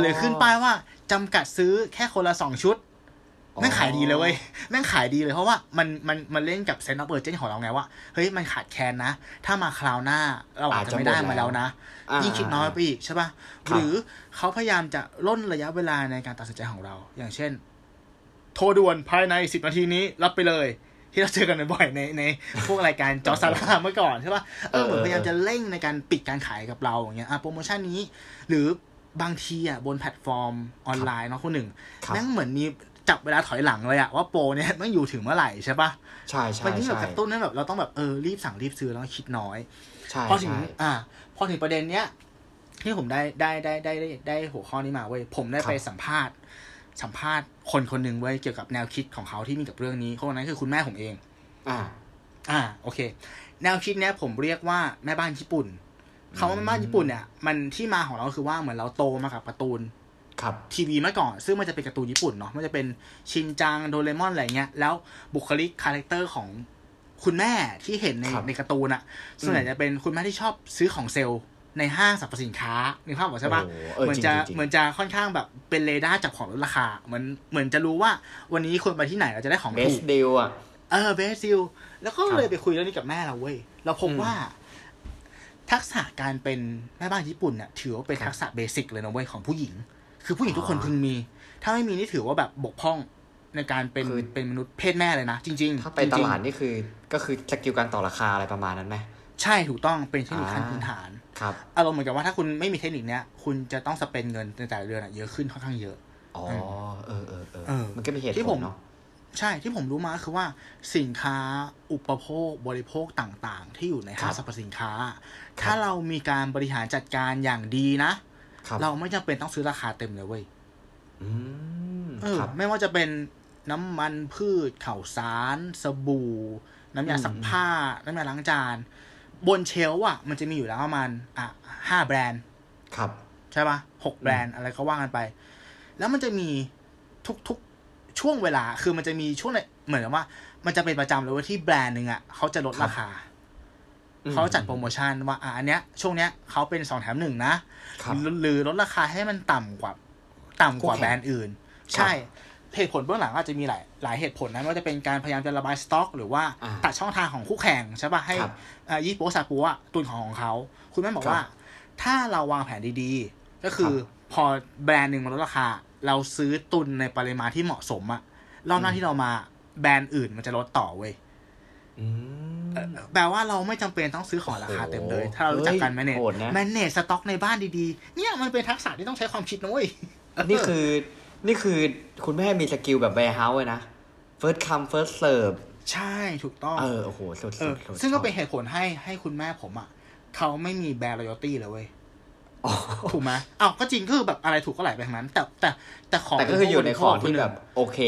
[SPEAKER 2] หรือขึ้นป้ายว่าจำกัดซื้อแค่คนละสองชุด
[SPEAKER 3] อ๋อ
[SPEAKER 2] แม่งขายดีเลยเว้ยแม่งขายดีเลยเพราะว่ามันมันมันเล่นกับ sense of urgency ของเราไงว่า เฮ้ยมันขาดแคลนนะ ถ้ามาคราวหน้าเราอาจจะไม่ได้มาแล้วนะ
[SPEAKER 3] อ่า
[SPEAKER 2] ยิ่งคิดน้อยไปอีกใช่ป่ะ
[SPEAKER 3] ครับ
[SPEAKER 2] หรือเขาพยายามจะร่นระยะเวลาในการตัดสินใจของเรา อย่างเช่น โทรด่วนภายในสิบนาทีนี้รับไปเลย ที่เราเจอกันบ่อยๆในในพวกรายการจอร์จซาร่าเมื่อก่อนใช่ป่ะเออเหมือนพยายามจะเร่งในการปิดการขายกับเราอย่างเงี้ยอะโปรโมชั่นนี้ หรือบางทีอะบนแพลตฟอร์มออนไลน์เนาะคุณหนึ่ง
[SPEAKER 3] ครับ
[SPEAKER 2] แม่งเหมือนมีจับเวลาถอยหลังเลยอะว่าโปรเนี่ยแม่งอยู่ถึงเมื่อไหร่ใช่ปะ
[SPEAKER 3] ใช่ใช่
[SPEAKER 2] มันยิ่งแบบ
[SPEAKER 3] ใช่
[SPEAKER 2] กระตุ้นให้แบบเราต้องแบบเออรีบสั่งรีบซื้อแล้วก็คิดน้อย
[SPEAKER 3] ใช่
[SPEAKER 2] พอถึง
[SPEAKER 3] ใช่
[SPEAKER 2] อ่า พอถึงประเด็นเนี้ยที่ผมได้ได้ได้ได้ได้ได้หัวข้อนี้มาเว้ยผมได้ไปสัมภาษณ์ สัมภาษณ์คนคนหนึ่งเว้ยเกี่ยวกับแนวคิดของเขาที่มีกับเรื่องนี้คนนั้นคือคุณแม่ผมเอง
[SPEAKER 3] อ่า
[SPEAKER 2] อ่า โอเค แนวคิดเนี้ยผมเรียกว่าแม่บ้านญี่ปุ่นคำว่าแม่บ้านญี่ปุ่นเนี่ยมันที่มาของเราคือว่าเหมือนเราโตมากับการ์ตูน
[SPEAKER 3] ครับ
[SPEAKER 2] ทีวีเมื่อก่อน ซึ่งมันจะเป็นการ์ตูนญี่ปุ่นเนาะมันจะเป็นชินจังโดเรมอนอะไรเงี้ยแล้วบุคลิก character ของคุณแม่ที่เห็นใน
[SPEAKER 3] ครับ
[SPEAKER 2] ในการ์ตูนอะส่วนใหญ่จะเป็นคุณแม่ที่ชอบซื้อของเซลล์ ในห้างสรรพสินค้านึกภาพออกใช่ปะ
[SPEAKER 3] โอ้โหเออ
[SPEAKER 2] เหมือน
[SPEAKER 3] จริง
[SPEAKER 2] จะ
[SPEAKER 3] จริง
[SPEAKER 2] เหมือนจะค่อนข้างแบบเป็นเรดาร์จับของลดราคาเหมือนเหมือนจะรู้ว่าวันนี้ควรไปที่ไหนเราจะได้ของ
[SPEAKER 3] เบ
[SPEAKER 2] ถู
[SPEAKER 3] ส
[SPEAKER 2] ก
[SPEAKER 3] ดิวอะ
[SPEAKER 2] เออเบสซิลแล้วก็
[SPEAKER 3] ครับ
[SPEAKER 2] เลยไปคุยเรื่องนี้กับแม่เราเว้ยเราพบ
[SPEAKER 3] อืม
[SPEAKER 2] ว่า ทักษะการเป็นแม่บ้านญี่ปุ่นเนี่ยถือว่าเป็น
[SPEAKER 3] ครับ
[SPEAKER 2] ทักษะ basic เลยนะเว้ยของผู้หญิง คือผู้หญิงทุกคน
[SPEAKER 3] อ๋อ
[SPEAKER 2] พึงมี ถ้าไม่มีนี่ถือว่าแบบบกพร่องในการเป็น
[SPEAKER 3] คือ
[SPEAKER 2] เป็นมนุษย์เพศแม่เลยนะจริง ๆ จริงๆ
[SPEAKER 3] ถ้าไปตลาดนี่คือก็คือ skill การต่อราคาอะไรประมาณนั้นไหม
[SPEAKER 2] ใช่ถูกต้องเป็นเทคนิคขั้น
[SPEAKER 3] อ่า
[SPEAKER 2] พื้นฐาน
[SPEAKER 3] ครับ
[SPEAKER 2] อารมณ์เหมือนกับว่าถ้าคุณไม่มีเทคนิคเนี้ย คุณจะต้องสเปนเงินในแต่ละเดือนอะเยอะขึ้นค่อนข้างเยอะ
[SPEAKER 3] อ๋อเออเออเออ
[SPEAKER 2] เออ
[SPEAKER 3] มันก็มีเหตุ
[SPEAKER 2] ที่
[SPEAKER 3] ผ
[SPEAKER 2] ผ
[SPEAKER 3] ล
[SPEAKER 2] ม
[SPEAKER 3] เนาะ
[SPEAKER 2] ใช่ที่ผมรู้มาคือว่าสินค้าอุปโภคบริโภคต่างๆ ที่อยู่ในห้าง
[SPEAKER 3] ครับ
[SPEAKER 2] สรรพสินค้า ถ้าเรามีการบริหารจัดการอย่างดีนะ
[SPEAKER 3] ครับ
[SPEAKER 2] เราไม่จำเป็นต้องซื้อราคาเต็มเลยเว้ย
[SPEAKER 3] อืม
[SPEAKER 2] เออ
[SPEAKER 3] ครับ
[SPEAKER 2] ไม่ว่าจะเป็นน้ำมันพืชข่าวสาร สบู่ น้ำยา
[SPEAKER 3] อืม
[SPEAKER 2] ซักผ้า น้ำยาล้างจาน บน shelf อะมันจะมีอยู่แล้วประมาณอะห้าแบรนด์
[SPEAKER 3] ครับ
[SPEAKER 2] ใช่ปะหกแบรนด์อะไรก็ว่ากันไป แล้วมันจะมีทุกช่วงเวลา คือมันจะมีช่วงในเหมือนกับว่า มันจะเป็นประจำเลยว่าที่แบรนด์หนึ่งอะเขาจะลดราคา
[SPEAKER 3] อืม
[SPEAKER 2] เขาจัดโปรโมชั่นว่าอะอันเนี้ย ช่วงเนี้ยเขาเป็นสองแถมหนึ่งนะครับหรือหรือลดราคาให้มันต่ำกว่า ต่ำกว่า
[SPEAKER 3] คู่แข่ง
[SPEAKER 2] แบรนด์อื่น ใช่ เหตุผลเบื้องหลังอาจจะมีหลายหลายเหตุผลนะไม่ว่าจะเป็นการพยายามจะระบายสต็อก หรือว่า
[SPEAKER 3] อ่า
[SPEAKER 2] ตัดช่องทางของคู่แข่งใช่ป่ะให้
[SPEAKER 3] ครับ
[SPEAKER 2] เอ่อยี่ปั๊วซาปั๊วตุนของของเขา คุณแม่บอก
[SPEAKER 3] ครับ
[SPEAKER 2] ว่า ถ้าเราวางแผนดีๆ ก็คือ
[SPEAKER 3] ครับ
[SPEAKER 2] พอแบรนด์หนึ่งมันลดราคา เราซื้อตุนในปริมาณที่เหมาะสมอะรอบหน้าที่เรามาแบรนด์อื่นมันจะลดต่อเว้ย
[SPEAKER 3] อืม
[SPEAKER 2] เอ่อแปลว่าเราไม่จำเป็นต้องซื้อของราคาเต็มเลย
[SPEAKER 3] โอ้โห
[SPEAKER 2] ถ้าเรารู้จักการ
[SPEAKER 3] เฮ้
[SPEAKER 2] แม
[SPEAKER 3] ย
[SPEAKER 2] manage
[SPEAKER 3] โหดนะ
[SPEAKER 2] manage สต็อกในบ้านดีๆ เนี่ยมันเป็นทักษะที่ต้องใช้ความคิดนะเว้ย
[SPEAKER 3] นี่คือ นี่คือคุณแม่มี skill แบบ warehouse เลยนะ first come first serve
[SPEAKER 2] ใช่ถูกต้อง
[SPEAKER 3] เออ โอ้โหสุด
[SPEAKER 2] เออ
[SPEAKER 3] ๆสุด
[SPEAKER 2] ซึ่งก็
[SPEAKER 3] ชอบ
[SPEAKER 2] เป็นเหตุผลให้ให้คุณแม่ผมอะเขาไม่มี brand loyalty เลยเว้ย
[SPEAKER 3] อ๋อ
[SPEAKER 2] ถูกไหมอ้าวก็จริงคือแบบอะไรถูกก็ไหลไปทางนั้น แต่แต่แต่ของ
[SPEAKER 3] แต่ก็คืออยู่ในของที่แบบ โอเค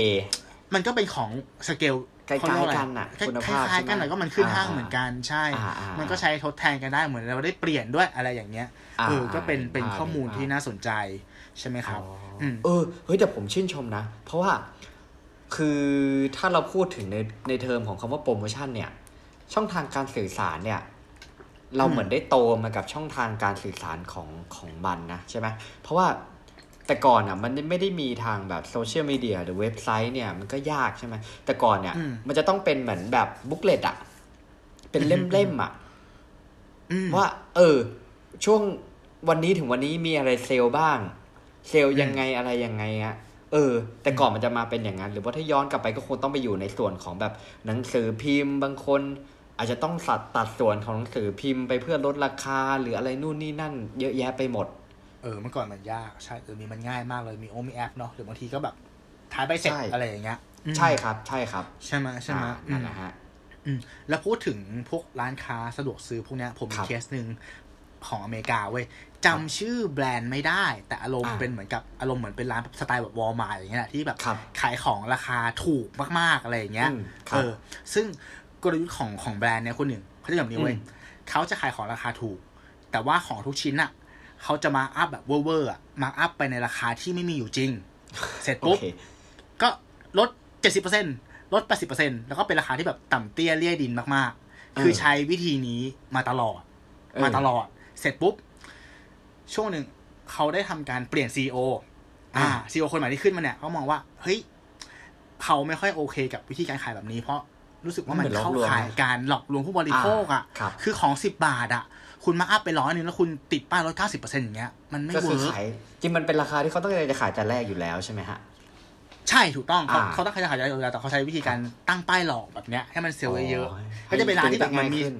[SPEAKER 2] มันก็เป็นของสเกล
[SPEAKER 3] ใกล้ๆ
[SPEAKER 2] เขาเรียกว่า
[SPEAKER 3] กันน่ะ
[SPEAKER 2] คล้าย
[SPEAKER 3] คุณ
[SPEAKER 2] ค
[SPEAKER 3] ภาพค
[SPEAKER 2] ล้ายๆกัน
[SPEAKER 3] ใช่ไหม
[SPEAKER 2] แต่ก็มันขึ้น
[SPEAKER 3] อ่า
[SPEAKER 2] ห้างเหมือนกันใช่
[SPEAKER 3] อ่าอ่ามั
[SPEAKER 2] มันก็ใช้ทดแทนกันได้เหมือนเราได้เปลี่ยนด้วยอะไรอย่างเงี้ย
[SPEAKER 3] อ่า
[SPEAKER 2] เออก็เป็น
[SPEAKER 3] อ่า
[SPEAKER 2] เป็น
[SPEAKER 3] เห็นภาพ
[SPEAKER 2] ข้อมูล
[SPEAKER 3] เห็นภาพ
[SPEAKER 2] ที่น่าสนใจใช่ไหมครับอืม
[SPEAKER 3] เออเฮ้ยแต่ผมชื่นชมนะ เพราะว่าคือถ้าเราพูดถึงในในเทอมของคำว่าโปรโมชั่นเนี่ย ช่องทางการสื่อสารเนี่ย เราเหมือนได้โตมากับช่องทางการสื่อสารของของมันนะใช่ไหมเพราะว่าแต่ก่อนอะมันไม่ได้มีทางแบบโซเชียลมีเดียหรือเว็บไซต์เนี่ยมันก็ยากใช่ไหมแต่ก่อนเนี่ย
[SPEAKER 2] อืม
[SPEAKER 3] มันจะต้องเป็นเหมือนแบบบุ๊กเลตอะ เป็นเล่มๆอะ
[SPEAKER 2] อืม
[SPEAKER 3] ว่า เออ ช่วงวันนี้ถึงวันนี้มีอะไรเซลล์บ้าง เซลล์ยังไงอะไรยังไงอะเออ แต่ก่อนมันจะมาเป็นอย่างนั้น หรือว่าถ้าย้อนกลับไปก็คงต้องไปอยู่ในส่วนของแบบหนังสือพิมพ์บางคน อาจจะต้องสัดตัดส่วนของหนังสือพิมพ์ไปเพื่อลดราคาหรืออะไรนู่นนี่นั่น เยอะแยะไปหมด
[SPEAKER 2] เออเมื่อก่อนมันยากใช่เออมีมันง่ายมากเลยมีโอมีแอปเนาะหรือบางทีก็แบบท้ายใบเสร็จ
[SPEAKER 3] ใช่
[SPEAKER 2] อะไรอย่างเงี้ยอืม
[SPEAKER 3] ใช่ครับ ใช่ครับ
[SPEAKER 2] ใช่ไหมใช่ไหม
[SPEAKER 3] อ่า
[SPEAKER 2] อื
[SPEAKER 3] นั่นแหละฮะ
[SPEAKER 2] อืมแล้วพูดถึงพวกร้านค้าสะดวกซื้อพวกเนี้ยผมมี
[SPEAKER 3] ครับ
[SPEAKER 2] เคสหนึ่งของอเมริกาเว้ย จำชื่อแบรนด์ไม่ได้ แต่อารมณ์
[SPEAKER 3] อ่า
[SPEAKER 2] เป็นเหมือนกับอารมณ์เหมือนเป็นร้านสไตล์แบบวอลมาร์อย่างเงี้ยแหละที่แบบ
[SPEAKER 3] ครับ
[SPEAKER 2] ขายของราคาถูกมากๆอะไรอย่างเงี้ย
[SPEAKER 3] อืมครับ
[SPEAKER 2] เออซึ่งกลยุทธ์ของของแบรนด์เนี้ยคนหนึ่งเขาจะแบบนี้เว้ย
[SPEAKER 3] อืม
[SPEAKER 2] เขาจะขายของราคาถูก แต่ว่าของทุกชิ้นอะเขาจะมา up แบบเวอร์ๆอะมา up ไปในราคาที่ไม่มีอยู่จริง เสร็จปุ๊บโอ
[SPEAKER 3] เค
[SPEAKER 2] ก็ลด70%ลด80%แล้วก็เป็นราคาที่แบบต่ำเตี้ยเรี่ยดินมากๆ คือใช้วิธีนี้มาตลอด
[SPEAKER 3] เออ
[SPEAKER 2] มาตลอด เสร็จปุ๊บ ช่วงหนึ่งเขาได้ทำการเปลี่ยน CEO อ่า CEO คนใหม่ที่ขึ้นมาเนี่ยเขามองว่า เฮ้ย เขาไม่ค่อยโอเคกับวิธีการขายแบบนี้ เพราะรู้สึกว่ามัน
[SPEAKER 3] มันเหมือน
[SPEAKER 2] เข้า
[SPEAKER 3] หลอกลวง
[SPEAKER 2] ขายการหลอกลวงผู้บริโภคอะ
[SPEAKER 3] อ่าครับ
[SPEAKER 2] คือของสิบบาทอะ คุณมา up ไปร้อยหนึ่งแล้วคุณติดป้ายลดเก้าสิบเปอร์เซ็นต์อย่างเงี้ย มันไม่
[SPEAKER 3] ก็คือ
[SPEAKER 2] work
[SPEAKER 3] ขายจริงมันเป็นราคาที่เขาต้องการจะขายแต่แรกอยู่แล้วใช่ไหมฮะ
[SPEAKER 2] ใช่ถูกต้องเขา
[SPEAKER 3] อ่า
[SPEAKER 2] เขาต้องขยายขายอยู่แล้วแต่เขาใช้วิธีการตั้งป้ายหลอกแบบเนี้ยให้มันเซลล์เยอะ
[SPEAKER 3] โๆ
[SPEAKER 2] ก็จะเป็นร้านที่แบบมันมี
[SPEAKER 3] ง่ายขึ้น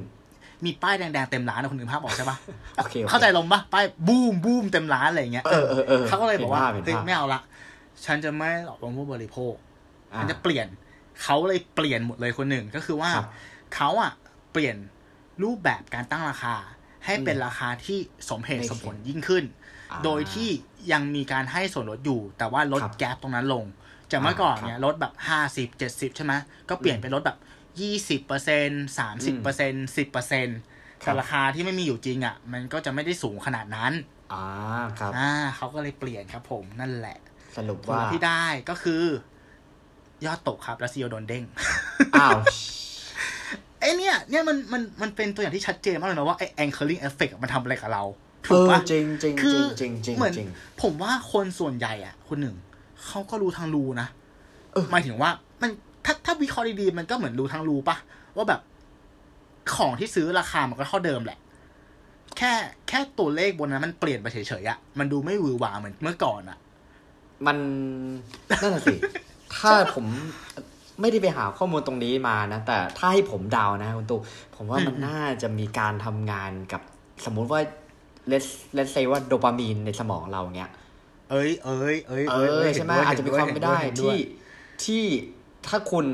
[SPEAKER 2] มีป้ายแดงๆเต็มร้านนะคุณนึกภาพออกใช่ปะ
[SPEAKER 3] โอเคโอเค
[SPEAKER 2] เข้าใจลมปะป้ายบูมบูมเต็มร้านอะไรอย่างเงี้ย
[SPEAKER 3] เออเออเออ
[SPEAKER 2] เขาก็เลยบอกว่า
[SPEAKER 3] เห็นภาพ
[SPEAKER 2] เฮ้ย
[SPEAKER 3] เห็นภาพ
[SPEAKER 2] ไม่เอาละฉันจะไม่หลอกลวงผู้บริโภค
[SPEAKER 3] อ่า
[SPEAKER 2] ฉันจะเปลี่ยนเขาเลยเปลี่ยนหมดเลยคนหนึ่งก็คือว่า
[SPEAKER 3] ครับ
[SPEAKER 2] เขาอะเปลี่ยนรูปแบบการตั้งราคา ให้เป็นราคาที่สมเหตุ
[SPEAKER 3] Make
[SPEAKER 2] สมผลยิ่งขึ้น
[SPEAKER 3] อ่า
[SPEAKER 2] โดยที่ยังมีการให้ส่วนลดอยู่ แต่ว่าลด
[SPEAKER 3] ครับ
[SPEAKER 2] แกลบตรงนั้นลงจากเมื่อก่อน
[SPEAKER 3] อ่า
[SPEAKER 2] เนี่ยลดแบบห้าสิบเจ็ดสิบใช่ไหมก็เปลี่ยนเป็นลดแบบ ยี่สิบเปอร์เซ็นสามสิบเปอร์เซ็นสิบเปอร์เซ็น
[SPEAKER 3] ครับ
[SPEAKER 2] แต่ราคาที่ไม่มีอยู่จริงอะ มันก็จะไม่ได้สูงขนาดนั้น
[SPEAKER 3] อ่าครับ
[SPEAKER 2] อ่าเขาก็เลยเปลี่ยนครับผมนั่นแหละ
[SPEAKER 3] สรุป
[SPEAKER 2] ผล
[SPEAKER 3] ว่า
[SPEAKER 2] ลัพธ์ที่ได้ก็คือ ยอดตกครับ แล้วซีโอโดนเด้ง
[SPEAKER 3] อ้าว
[SPEAKER 2] ไอเนี่ยเนี่ยมันมันมันเป็นตัวอย่างที่ชัดเจนมากเลยนะว่าไอ anchoring effect อะมันทำอะไรกับเรา
[SPEAKER 3] เอ
[SPEAKER 2] ถูก
[SPEAKER 3] อ
[SPEAKER 2] ปะ
[SPEAKER 3] จริงจริง
[SPEAKER 2] คื
[SPEAKER 3] จ
[SPEAKER 2] อ
[SPEAKER 3] ริงจริงจริง
[SPEAKER 2] เหมือน
[SPEAKER 3] จริง
[SPEAKER 2] ผมว่าคนส่วนใหญ่อะคนหนึ่งเขาก็รู้ทางรูนะ
[SPEAKER 3] เออ
[SPEAKER 2] หมายถึงว่ามัน ถ้าถ้าวิเคราะห์ดีๆมันก็เหมือนรู้ทางรูปะว่าแบบของที่ซื้อราคามันก็เท่าเดิมแหละ แค่แค่ตัวเลขบนนั้นมันเปลี่ยนไปเฉยๆอะมันดูไม่หวือหวาเหมือนเมื่อก่อนอะ
[SPEAKER 3] มันนั่นแหะสิ ถ้าผมไม่ได้ไปหาข้อมูลตรงนี้มานะ แต่ถ้าให้ผมเดานะคุณตู่ผมว่ามันน่าจะมีการทำงานกับสมมุติว่าเลสเลสเซว่าโดปามีนในสมองเราเนี้ย
[SPEAKER 2] เอ้ยเอ้ยเอ้ย
[SPEAKER 3] เอ
[SPEAKER 2] อ้ย
[SPEAKER 3] อ
[SPEAKER 2] เย
[SPEAKER 3] ใช่ไหม
[SPEAKER 2] เนด้วย
[SPEAKER 3] อาจจะมีความไม่ได้
[SPEAKER 2] เห็นวย
[SPEAKER 3] ที่
[SPEAKER 2] เห็นด้วย
[SPEAKER 3] ที่ ถ้าคุณ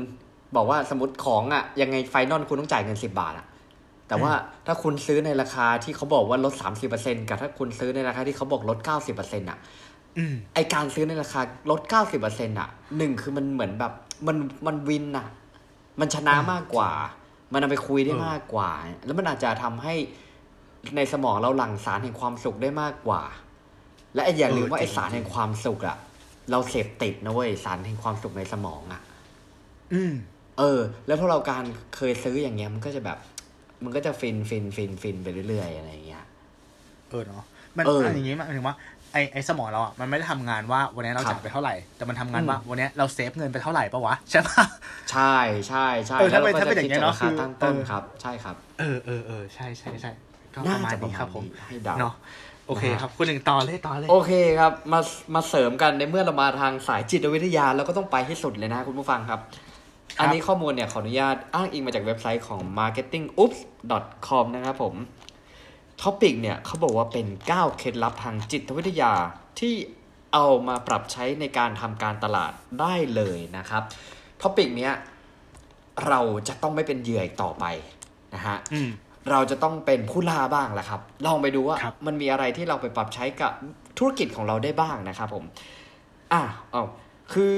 [SPEAKER 3] บอกว่าสมมติของอะ ยังไงไฟนอลคุณต้องจ่ายเงินสิบาทอะ แต่ว่าถ้าคุณซื้อในราคาที่เขาบอกว่าลดสามสิบเปอร์เซ็นกับถ้าคุณซื้อในราคาที่เขาบอกลดเก้าสิบเปอร์เซ็นอะ
[SPEAKER 2] อืม
[SPEAKER 3] ไอการซื้อในราคาลดเก้าสิบเปอร์เซ็นต์อะหนึ่งคือมันเหมือนแบบมันมัน win อะ มันชนะมากกว่า มันเอาไปคุยได้
[SPEAKER 2] เออ
[SPEAKER 3] มากกว่า แล้วมันอาจจะทำให้ในสมองเราหลั่งสารแห่งความสุขได้มากกว่า และไอ้อย่าลืมว่าไอสารแห่งความสุขอะ เราเสพติดนะเว้ยสารแห่งความสุขในสมองอะ่ะ
[SPEAKER 2] อืม
[SPEAKER 3] เออ แล้วพอเราการเคยซื้ออย่างเงี้ย มันก็จะแบบ มันก็จะฟินฟินฟินฟินไปเรื่อยๆอะไรอย่างเงี้ย
[SPEAKER 2] เออเนาะมัน
[SPEAKER 3] เออ
[SPEAKER 2] อันอย่างงี้มันหมายถึงว่าไอไอสมองเราอะมันไม่ได้ทำงานว่าวันนี้เรา
[SPEAKER 3] ครับ
[SPEAKER 2] จ่ายไปเท่าไหร่ แต่มันทำงาน
[SPEAKER 3] อืม
[SPEAKER 2] ว่าวันนี้เราเซฟเงินไปเท่าไหร่ปะวะใช่ปะ
[SPEAKER 3] ใช่ใช่ใช่
[SPEAKER 2] เออถ้า
[SPEAKER 3] แล้ว
[SPEAKER 2] เป็น
[SPEAKER 3] ก็
[SPEAKER 2] ถ้าเป็น
[SPEAKER 3] จะ
[SPEAKER 2] อย่าง
[SPEAKER 3] คิด
[SPEAKER 2] เงี้ย
[SPEAKER 3] จาก
[SPEAKER 2] เนอะ
[SPEAKER 3] ราคา
[SPEAKER 2] คือ
[SPEAKER 3] ตั้งต้น
[SPEAKER 2] เออ
[SPEAKER 3] ครับ ใช่ครับ
[SPEAKER 2] เออเออเออใช่ใช่ใช่ก็ป
[SPEAKER 3] น่า
[SPEAKER 2] ระมาณ
[SPEAKER 3] จะประ
[SPEAKER 2] นี้
[SPEAKER 3] มา
[SPEAKER 2] ครับ
[SPEAKER 3] ณ
[SPEAKER 2] ผม
[SPEAKER 3] นี้ให้เดา
[SPEAKER 2] เนาะโอเค
[SPEAKER 3] นะฮะ
[SPEAKER 2] ครับคุณหนึ่งต่อเลยต่อเลย
[SPEAKER 3] โอเคครับ มามาเสริมกันในเมื่อเรามาทางสายจิตวิทยาเราก็ต้องไปให้สุดเลยนะคุณผู้ฟังครับ อันนี้ข้อมูลเนี่ยขออนุญาตอ้างอิงมาจากเว็บไซต์ของ marketingups.com นะครับผมtopic เนี่ยเขาบอกว่าเป็น 9 เคล็ดลับทางจิตวิทยาที่เอามาปรับใช้ในการทำการตลาดได้เลยนะครับ topic เนี้ยเราจะต้องไม่เป็นเหยื่ออีกต่อไปนะฮะ
[SPEAKER 2] อืม
[SPEAKER 3] เราจะต้องเป็นผู้ล่าบ้างแหละครับ ลองไปดูว่า
[SPEAKER 2] ครับ
[SPEAKER 3] มันมีอะไรที่เราไปปรับใช้กับธุรกิจของเราได้บ้างนะครับผม อะเอาคือ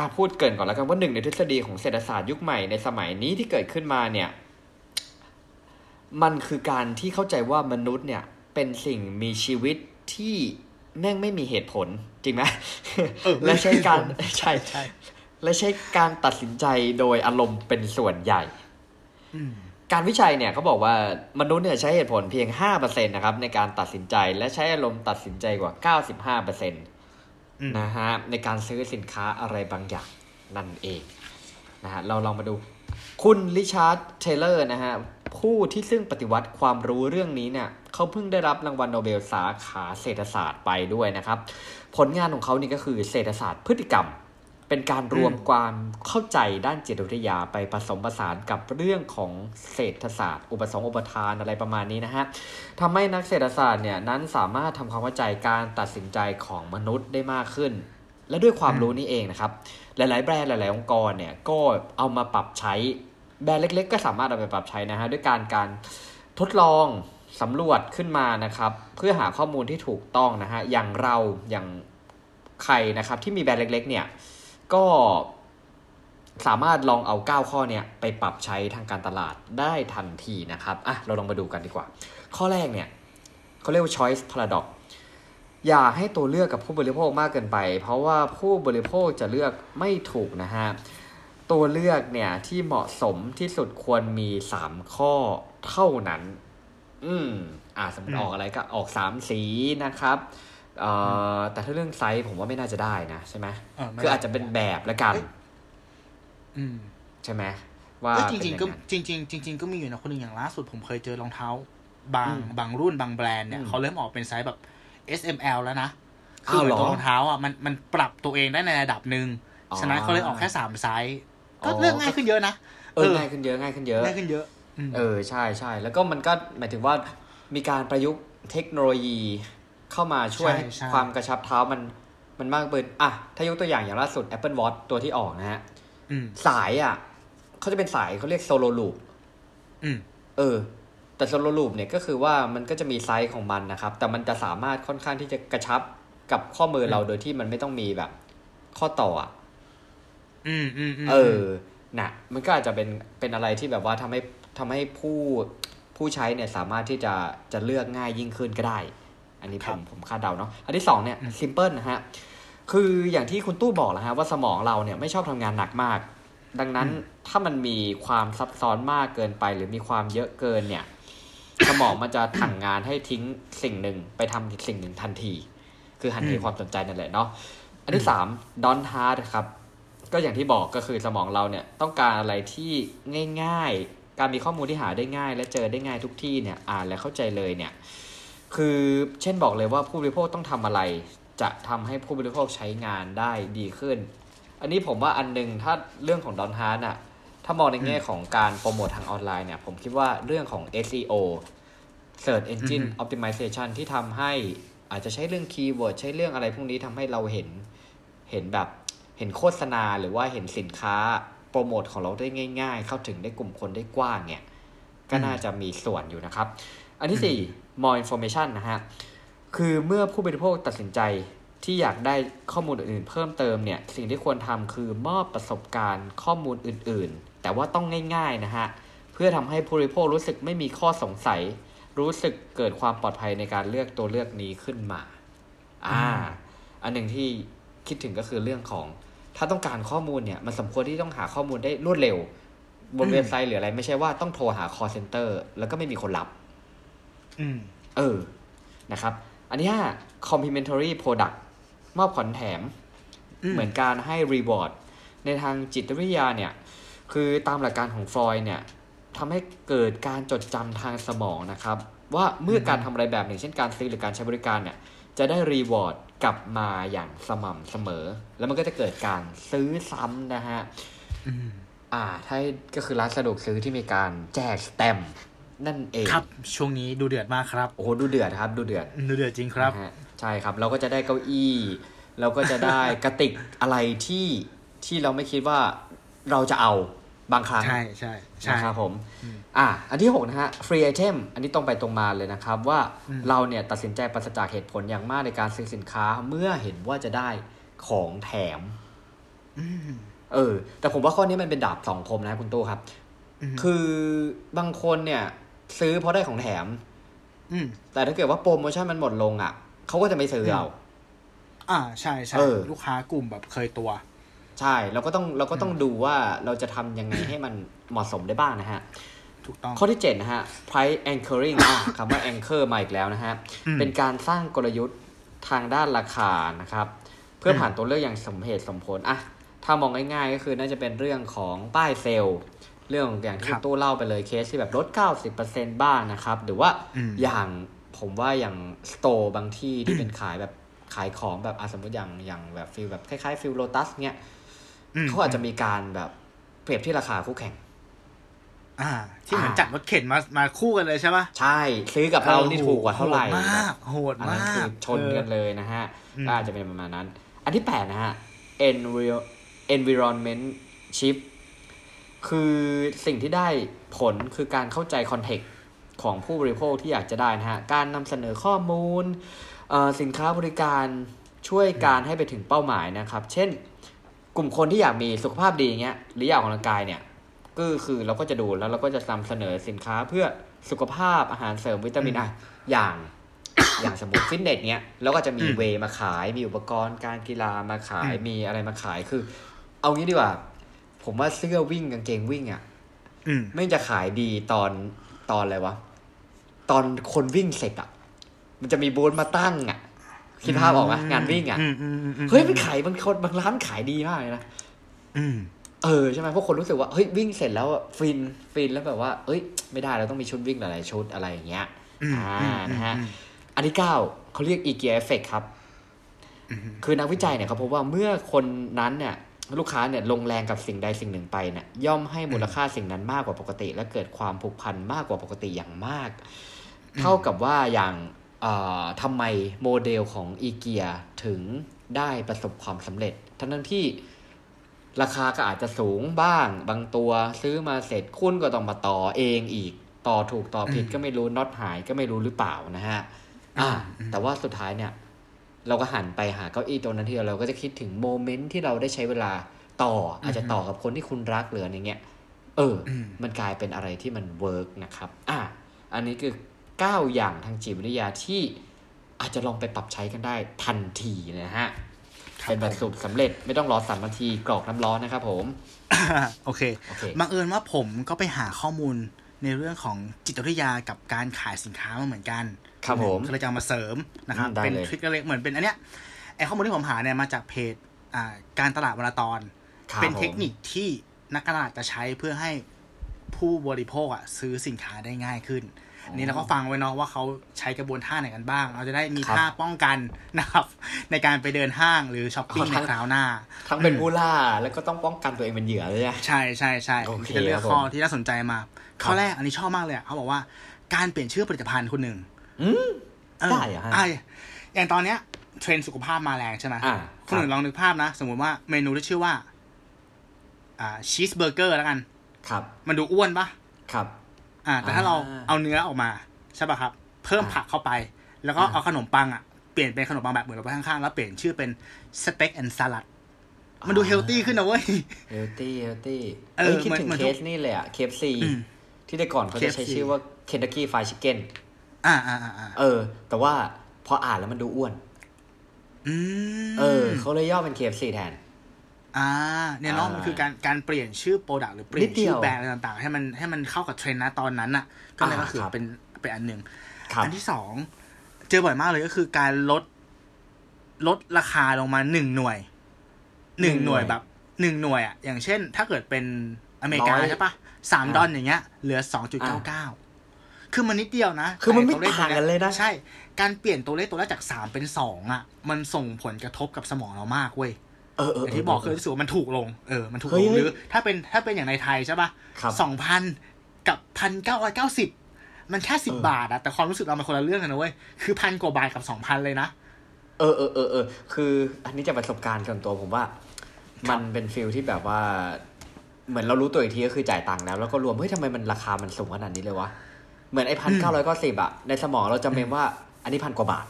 [SPEAKER 3] อะพูดเกริ่นก่อนแล้วกันว่าหนึ่งในทฤษฎีของเศรษฐศาสตร์ยุคใหม่ในสมัยนี้ที่เกิดขึ้นมาเนี่ย มันคือการที่เข้าใจว่ามนุษย์เนี่ยเป็นสิ่งมีชีวิตที่แม่งไม่มีเหตุผลจริงไหม
[SPEAKER 2] เออ
[SPEAKER 3] และใช้การ
[SPEAKER 2] ไม่มีเหตุผล
[SPEAKER 3] ใช่
[SPEAKER 2] ใช่
[SPEAKER 3] และใช้การตัดสินใจโดยอารมณ์เป็นส่วนใหญ่
[SPEAKER 2] อืม
[SPEAKER 3] การวิจัยเนี่ยเขาบอกว่ามนุษย์เนี่ยใช้เหตุผลเพียง5%นะครับในการตัดสินใจและใช้อารมณ์ตัดสินใจกว่า 95%
[SPEAKER 2] อืม
[SPEAKER 3] นะฮะในการซื้อสินค้าอะไรบางอย่างนั่นเองนะฮะเราลองมาดูคุณริชาร์ดเทเลอร์นะฮะผู้ที่ซึ่งปฏิวัติความรู้เรื่องนี้เนี่ยเขาเพิ่งได้รับรางวัลโนเบลสาขาเศรษฐศาสตร์ไปด้วยนะครับ ผลงานของเขานี่ก็คือเศรษฐศาสตร์พฤติกรรม เป็นการรวมความเข้าใจด้านจิตวิทยาไปผสมผสานกับเรื่องของเศรษฐศาสตร์ อุปสงค์อุปทานอะไรประมาณนี้นะฮะทำให้นักเศรษฐศาสตร์เนี่ยนั้นสามารถทำความเข้าใจการตัดสินใจของมนุษย์ได้มากขึ้น และด้วยความรู้นี้เองนะครับ หลาย ๆ แบรนด์หลาย ๆ องค์กรเนี่ยก็เอามาปรับใช้แบรนด์เล็ก ๆ ก็สามารถเอาไปปรับใช้นะฮะด้วยการการทดลองสำรวจขึ้นมานะครับ เพื่อหาข้อมูลที่ถูกต้องนะฮะอย่างเราอย่างใครนะครับที่มีแบรนด์เล็ก ๆ เนี่ย ก็สามารถลองเอา 9 ข้อเนี่ยไปปรับใช้ทางการตลาดได้ทันทีนะครับ อะ เราลองมาดูกันดีกว่า ข้อแรกเนี่ยเขาเรียกว่า choice paradox อย่าให้ตัวเลือกกับผู้บริโภคมากเกินไป เพราะว่าผู้บริโภคจะเลือกไม่ถูกนะฮะ ตัวเลือกเนี่ยที่เหมาะสมที่สุดควรมี 3 ข้อเท่านั้น อืม อ่าสมมติ
[SPEAKER 2] อ
[SPEAKER 3] อกอะไรก็ออก 3 สีนะครับ แต่ถ้าเรื่องไซส์ผมว่าไม่น่าจะได้นะใช่ไหม
[SPEAKER 2] เออไม่
[SPEAKER 3] คืออาจจะเป็นแบบละกัน
[SPEAKER 2] อืม
[SPEAKER 3] ใช่ไหมว่า
[SPEAKER 2] เอ้ยจ
[SPEAKER 3] เป็น
[SPEAKER 2] ริง
[SPEAKER 3] อย่า
[SPEAKER 2] ๆก็
[SPEAKER 3] นั้
[SPEAKER 2] จริงๆจริงๆก็มีอยู่นะคนหนึ่งอย่างล่าสุดผมเคยเจอรองเท้า บาง
[SPEAKER 3] อืม
[SPEAKER 2] บางรุ่นบางแบรนด์เนี่ย
[SPEAKER 3] อืม
[SPEAKER 2] เขาเริ่มออกเป็นไซส์แบบ S M L แล้วนะ
[SPEAKER 3] อ้าว
[SPEAKER 2] เหมื
[SPEAKER 3] เหร
[SPEAKER 2] น
[SPEAKER 3] อ
[SPEAKER 2] ตัวรองเท้าอะมันมันปรับตัวเองได้ในระดับหนึ่ง
[SPEAKER 3] อ๋อ
[SPEAKER 2] ฉะนั้นเขาเลยออกแค่สามไซส์ก็
[SPEAKER 3] อ๋อ
[SPEAKER 2] เลือกง่ายขึ้นเยอะนะ
[SPEAKER 3] เออง่ายขึ้นเยอะง่ายขึ้นเยอะ
[SPEAKER 2] ง่ายขึ้นเยอะอืม
[SPEAKER 3] เออใช่ใช่แล้วก็มันก็หมายถึงว่ามีการประยุกต์เทคโนโลยี เข้ามาช่วยให้
[SPEAKER 2] ใช่
[SPEAKER 3] ความกระชับเท้ามันมันมากเกินอะถ้ายกตัวอย่างอย่างล่าสุด Apple Watch ตัวที่ออกนะฮะ
[SPEAKER 2] อืม
[SPEAKER 3] สายอะเขาจะเป็นสายเขาเรียก Solo Loop
[SPEAKER 2] อืม
[SPEAKER 3] เออ แต่ Solo Loop เนี่ยก็คือว่ามันก็จะมีไซส์ของมันนะครับ แต่มันจะสามารถค่อนข้างที่จะกระชับกับข้อมือเราโดยที่มันไม่ต้องมีแบบ ข้อต่ออะ
[SPEAKER 2] อืมอืม
[SPEAKER 3] เออน่ะ มันก็อาจจะเป็นเป็นอะไรที่แบบว่าทำให้ทำให้ผู้ผู้ใช้เนี่ยสามารถที่จะจะเลือกง่ายยิ่งขึ้นก็ได้ อันนี้ผมผมคาดเดาเนาะอันที่สองเนี่ย simple นะฮะคืออย่างที่คุณตู้บอกแล้วฮะว่าสมองเราเนี่ยไม่ชอบทำงานหนักมาก ดังนั้นถ้ามันมีความซับซ้อนมากเกินไป หรือมีความเยอะเกินเนี่ย สมองมันจะสั่งงานให้ทิ้งสิ่งหนึ่งไปทำอีกสิ่งหนึ่งทันที คือหันเหความสนใจนั่นแหละเนาะอันที่สาม Don't Hard ครับ ก็อย่างที่บอกก็คือสมองเราเนี่ยต้องการอะไรที่ง่าย ๆ การมีข้อมูลที่หาได้ง่าย และเจอได้ง่ายทุกที่เนี่ยอ่านและเข้าใจเลยเนี่ย คือเช่นบอกเลยว่าผู้บริโภคต้องทำอะไร จะทำให้ผู้บริโภคใช้งานได้ดีขึ้น อันนี้ผมว่าอันหนึ่งถ้าเรื่องของ Don't Hard อะถ้ามองในแง่ของการโปรโมททางออนไลน์เนี่ยผมคิดว่าเรื่องของ SEO Search Engine
[SPEAKER 2] อือฮึ
[SPEAKER 3] Optimization ที่ทำให้อาจจะใช้เรื่อง keyword ใช้เรื่องอะไรพวกนี้ทำให้เราเห็นเห็นแบบเห็นโฆษณาหรือว่าเห็นสินค้าโปรโมทของเราได้ง่าย ๆ เข้าถึงได้กลุ่มคนได้กว้างเนี่ย ก็น่าจะมีส่วนอยู่นะครับ อันที่สี่ more information นะฮะ คือเมื่อผู้บริโภคตัดสินใจที่อยากได้ข้อมูลอื่นๆ เพิ่มเติมเนี่ย สิ่งที่ควรทำคือมอบประสบการณ์ข้อมูลอื่นๆ แต่ว่าต้องง่ายๆนะฮะ เพื่อทำให้ผู้บริโภครู้สึกไม่มีข้อสงสัย รู้สึกเกิดความปลอดภัยในการเลือกตัวเลือกนี้ขึ้นมา อ่า อันหนึ่งที่คิดถึงก็คือเรื่องของ ถ้าต้องการข้อมูลเนี่ย มันสมควรที่ต้องหาข้อมูลได้รวดเร็ว บนเว็บไซต์หรืออะไร ไม่ใช่ว่าต้องโทรหา call center แล้วก็ไม่มีคนรับ
[SPEAKER 2] อืม
[SPEAKER 3] เออนะครับ อันที่ห้า complementary product มอบของแถม
[SPEAKER 2] อืม
[SPEAKER 3] เหมือนการให้ reward ในทางจิตวิทยาเนี่ย คือตามหลักการของฟรอยด์เนี่ยทำให้เกิดการจดจำทางสมองนะครับ ว่าเมื่อการทำอะไรแบบหนึ่งเช่นการซื้อหรือการใช้บริการเนี่ย จะได้ reward กลับมาอย่างสม่ำเสมอ แล้วมันก็จะเกิดการซื้อซ้ำนะฮะ
[SPEAKER 2] อืม
[SPEAKER 3] อ่าถ้าก็คือร้านสะดวกซื้อที่มีการแจกสแตมป์ นั่นเอง
[SPEAKER 2] ครับ ช่วงนี้ดูเดือดมากครับ
[SPEAKER 3] โอ้โหดูเดือดครับดูเดือด
[SPEAKER 2] ดูเดือดจริงครับ
[SPEAKER 3] นะฮะใช่ครับ เราก็จะได้เก้าอี้ เราก็จะได้กระติกอะไรที่ที่เราไม่คิดว่าเราจะเอาบางครั้ง
[SPEAKER 2] ใช่ใช่ใช่
[SPEAKER 3] นะครับผม อะอันที่หกนะฮะ free item อันนี้ตรงไปตรงมาเลยนะครับ ว่า
[SPEAKER 2] อืม
[SPEAKER 3] เราเนี่ยตัดสินใจปราศจากเหตุผลอย่างมากในการซื้อสินค้าเมื่อเห็นว่าจะได้ของแถม
[SPEAKER 2] อืม
[SPEAKER 3] เออ แต่ผมว่าข้อนี้มันเป็นดาบสองคมนะคุณตู้ครับ
[SPEAKER 2] อืม
[SPEAKER 3] คือบางคนเนี่ย ซื้อเพราะได้ของแถม
[SPEAKER 2] อืม
[SPEAKER 3] แต่ถ้าเกิดว่าโปรโมชั่นมันหมดลงอะเขาก็จะไม่ซื้อเอา
[SPEAKER 2] อ่าใช่ใช่
[SPEAKER 3] เออ
[SPEAKER 2] ลูกค้ากลุ่มแบบเคยตัว
[SPEAKER 3] ใช่เราก็ต้องเราก็ต้องดูว่าเราจะทำยังไงให้มันเหมาะสมได้บ้างนะฮะ
[SPEAKER 2] ถูกต้อง
[SPEAKER 3] ข้อที่7นะฮะ price anchoring อะคำว่า anchor มาอีกแล้วนะฮะ
[SPEAKER 2] อืม
[SPEAKER 3] เป็นการสร้างกลยุทธ์ทางด้านราคานะครับ เพื่ออ
[SPEAKER 2] ม
[SPEAKER 3] ผ่านตัวเลือกอย่างสมเหตุสมผลอะถ้ามองง่ายๆก็คือน่าจะเป็นเรื่องของป้ายเซลล์ เรื่องอย่างที่ตู้เล่าไปเลยเคสที่แบบลด 90%บ้างนะครับ หรือว่า
[SPEAKER 2] อืม
[SPEAKER 3] อย่างผมว่าอย่าง store บางที่ที่เป็นขายแบบขายของแบบอะสมมติอย่างอย่างแบบ feel แบบคล้ายๆ feel โลตัสเนี้ยเขาอาจจะมีการแบบเปรียบที่ราคาคู่แข่ง
[SPEAKER 2] อ่า ที่เหมือน
[SPEAKER 3] อ่า
[SPEAKER 2] จัดรถเข็นมามาคู่กันเลยใช่ปะ
[SPEAKER 3] ใช่ ซื้อกับเรานี่ถูกกว่าเท่าไหร่
[SPEAKER 2] โหดมากโหด
[SPEAKER 3] อัน
[SPEAKER 2] มา
[SPEAKER 3] นั้นคื
[SPEAKER 2] ก
[SPEAKER 3] อชนกันเลยนะฮะ
[SPEAKER 2] อืม
[SPEAKER 3] ก็อาจจะเป็นประมาณนั้น อันที่แปดนะฮะ enviro- environment shift คือสิ่งที่ได้ผลคือการเข้าใจคอนเทกต์ของผู้บริโภคที่อยากจะได้นะฮะ การนำเสนอข้อมูลเอ่อสินค้าบริการช่วยการให้ไปถึงเป้าหมายนะครับ เช่น กลุ่มคนที่อยากมีสุขภาพดีอย่างเงี้ยหรืออยากออกกำลังกายเนี่ยก็คือเราก็จะดูแล้วเราก็จะนำเสนอสินค้าเพื่อสุขภาพอาหารเสริมวิตามินอะอย่างอย่างสมมติฟิตเนสเนี้ยแล้วก็จะมี
[SPEAKER 2] อืม
[SPEAKER 3] เวย์มาขายมีอุปกรณ์การกีฬามาขาย
[SPEAKER 2] อืม
[SPEAKER 3] มีอะไรมาขายคือ เอางี้ดีกว่า ผมว่าเสื้อวิ่งกางเกงวิ่งอะ
[SPEAKER 2] อืม
[SPEAKER 3] ไม่จะขายดีตอนตอนอะไรวะ ตอนคนวิ่งเสร็จอะ มันจะมีบูธมาตั้งอะคิดภาพออกไหมงานวิ่งอะ
[SPEAKER 2] อืมอืมอืมอืม
[SPEAKER 3] เฮ้ยมันขายบางคนบางร้านขายดีมากเลยนะ
[SPEAKER 2] อืม
[SPEAKER 3] เออใช่ไหมพวกคนรู้สึกว่าเฮ้ยวิ่งเสร็จแล้วอะฟินฟินแล้วแบบว่าเอ้ย ไม่ได้เราต้องมีชุดวิ่งหลายๆชุดอะไรอย่างเงี้ย
[SPEAKER 2] อืม
[SPEAKER 3] อ่า
[SPEAKER 2] อืม
[SPEAKER 3] นะฮะ
[SPEAKER 2] อืม
[SPEAKER 3] อันที่เก้าเขาเรียก e gear effect ครับ
[SPEAKER 2] อืม
[SPEAKER 3] คือนักวิจัยเนี่ยเขาพบว่าเมื่อคนนั้นเนี่ย ลูกค้าเนี่ยลงแรงกับสิ่งใดสิ่งหนึ่งไปเนี่ยย่อมให้มูลค่าสิ่งนั้นมากกว่าปกติ และเกิดความผูกพันมากกว่าปกติอย่างมาก เท่ากับว่าอย่างทำไมโมเดลของอีเกียถึงได้ประสบความสำเร็จ ทั้งนั้นที่ราคาก็อาจจะสูงบ้าง บางตัวซื้อมาเสร็จคุณก็ต้องมาต่อเองอีก ต่อถูกต่อผิดก็ไม่รู้น็อตหายก็ไม่รู้หรือเปล่านะฮะอ่าแต่ว่าสุดท้ายเนี่ย เราก็หันไปหาเก้าอี้ตัวนั้นที่เราก็จะคิดถึงโมเมนต์ที่เราได้ใช้เวลาต่อ อาจจะต่อกับคนที่คุณรักหรืออะไรเงี้ยเอออ
[SPEAKER 2] ม
[SPEAKER 3] มันกลายเป็นอะไรที่มัน work นะครับ อะอันนี้คือ 9 อย่างทางจิตวิทยาที่อาจจะลองไปปรับใช้กันได้ทันทีนะฮะ
[SPEAKER 2] ครับ
[SPEAKER 3] เป็นแบบสูตรสำเร็จไม่ต้องรอสามนาทีกรอกน้ำร้อนนะครับผม
[SPEAKER 2] โอเค
[SPEAKER 3] โอเค
[SPEAKER 2] บังเอิญว่าผมก็ไปหาข้อมูลในเรื่องของจิตวิทยากับการขายสินค้ามาเหมือนกัน
[SPEAKER 3] ครับผม
[SPEAKER 2] ก็เลยจะเอามาเสริมนะครับ
[SPEAKER 3] อืมได้
[SPEAKER 2] เป็น
[SPEAKER 3] เลย
[SPEAKER 2] trick เล็กๆเหมือนเป็นอันเนี้ยไอข้อมูลที่ผมหาเนี่ยมาจากเพจอ่าการตลาดมาราธอน
[SPEAKER 3] ครับ
[SPEAKER 2] เป็นเทคนิ
[SPEAKER 3] ผม
[SPEAKER 2] คที่นักตลาดจะใช้เพื่อให้ผู้บริโภคอะซื้อสินค้าได้ง่ายขึ้นอันนี้เราก็ฟังไว้เนาะว่าเขาใช้กระบวนท่าไหนกันบ้าง เราจะได้มี
[SPEAKER 3] ครับ
[SPEAKER 2] ท่าป้องกันนะครับ ในการไปเดินห้างหรือช้อปปิ้ง
[SPEAKER 3] อ๋อ
[SPEAKER 2] ใน
[SPEAKER 3] ทั้ง
[SPEAKER 2] คราวหน้า
[SPEAKER 3] ทั้งเป็นผู้ล่าแล้วก็ต้องป้องกันตัวเองเป็นเหยื่อเลยอะ
[SPEAKER 2] ใช่ใช่ใช่
[SPEAKER 3] โอเค
[SPEAKER 2] จะเลือก
[SPEAKER 3] ครับผม
[SPEAKER 2] ข้อที่น่าสนใจมาข้อแรกอันนี้ชอบมากเลยอะเขาบอกว่าการเปลี่ยนชื่อผลิตภัณฑ์คนหนึ่ง
[SPEAKER 3] อืม
[SPEAKER 2] เออ
[SPEAKER 3] ได้เหรอฮะ
[SPEAKER 2] อะอย่างตอนเนี้ย เทรนด์สุขภาพมาแรงใช่ไหม
[SPEAKER 3] อ่า
[SPEAKER 2] คุณหนึ่งลองนึกภาพนะ สมมติว่าเมนูที่ชื่อว่า อ่าชีสเบอร์เกอร์แล้วกัน
[SPEAKER 3] ครับ
[SPEAKER 2] มันดูอ้วนปะ
[SPEAKER 3] ครับ
[SPEAKER 2] อ่า แต่ถ้าเรา
[SPEAKER 3] อ่า
[SPEAKER 2] เอาเนื้อออกมา ใช่ป่ะครับ เพิ่ม
[SPEAKER 3] อ่า
[SPEAKER 2] ผักเข้าไป แล้วก็
[SPEAKER 3] อ่า
[SPEAKER 2] เอาขนมปังอะเปลี่ยนเป็นขนมปังแบบเหมือนเราไปข้างๆ แล้วเปลี่ยนชื่อเป็นสเต็ก and สลัดมันดู healthy ขึ้นนะเว้ย
[SPEAKER 3] healthy healthy เอ
[SPEAKER 2] อ
[SPEAKER 3] เอ้ยคิดถึง
[SPEAKER 2] เหมือน
[SPEAKER 3] เค
[SPEAKER 2] ทุก
[SPEAKER 3] สนี้เลยอะ KFC
[SPEAKER 2] อืม
[SPEAKER 3] ที่แต่ก่อนเขาจะใช้
[SPEAKER 2] KFC
[SPEAKER 3] ชื่อว่า Kentucky Fried Chicken
[SPEAKER 2] อ่า อ่าอ่าอ่า
[SPEAKER 3] เออ แต่ว่าพออ่านแล้วมันดูอ้วน
[SPEAKER 2] อืม
[SPEAKER 3] เออเขาเลยย่อเป็น KFC แทน
[SPEAKER 2] อ่า เนี่ยเนาะ
[SPEAKER 3] อ่ามั
[SPEAKER 2] มันคือการการเปลี่ยนชื่อ product หรือเปลี่ย
[SPEAKER 3] นชื่อ
[SPEAKER 2] นิ
[SPEAKER 3] ดเดียว
[SPEAKER 2] แบรนด์อะไรต่างๆ ให้มันให้มันเข้ากับเทรนด์นะตอนนั้นอะ ก็เลย
[SPEAKER 3] อ่า
[SPEAKER 2] ก็คือ
[SPEAKER 3] ครับ
[SPEAKER 2] เป็นเป็นอันหนึ่ง
[SPEAKER 3] ครับ
[SPEAKER 2] อันที่สองเจอบ่อยมากเลยก็คือการลดลดราคาลงมาหนึ่งหน่วยหนึ่งหน่วยแบบหนึ่งหน่วยอะ อย่างเช่น ถ้าเกิดเป็นอเมริกา
[SPEAKER 3] ร้อย
[SPEAKER 2] ใช่ปะสามดอลอย่างเงี้ย เหลือสองจุดเก้าเก้า คือมันนิดเดียวนะ
[SPEAKER 3] คือมันไม่
[SPEAKER 2] แต่ตัวข
[SPEAKER 3] ต่างกันเลยนะ
[SPEAKER 2] ใช่ การเปลี่ยนตัวเลขตัวแรกจากสามเป็นสองอะ มันส่งผลกระทบกับสมองเรามากเว้ย
[SPEAKER 3] เออเออ
[SPEAKER 2] อย่างที่บอกคือรู้สึกว่ามันถูกลงเออมันถูก
[SPEAKER 3] เฮ้
[SPEAKER 2] ล
[SPEAKER 3] ย
[SPEAKER 2] ง
[SPEAKER 3] เฮ้ย
[SPEAKER 2] หรือ ถ้าเป็นถ้าเป็นอย่างในไทยใช่ปะ
[SPEAKER 3] ครับ
[SPEAKER 2] สองพันกับพันเก้าร้อยเก้าสิบมันแค่สิบบาทอะแต่ความรู้สึกเรามันคนละเรื่องกันนะเว้ยคือพันกว่าบาทกับสองพันเลยนะ
[SPEAKER 3] เออเออเออเออคือ อันนี้จากประสบการณ์ส่วนตัวผมว่า มันเป็นฟิลที่แบบว่า เหมือนเรารู้ตัวอีกทีก็คือจ่ายตังค์แล้วแล้วก็รวมเฮ้ยทำไมมันราคามันสูงขนาดนี้เลยวะ เหมือนไอ้พันเก้าร้อยก็สิบอะในสมองเราจะเมมว่า อันนี้พันกว่าบาท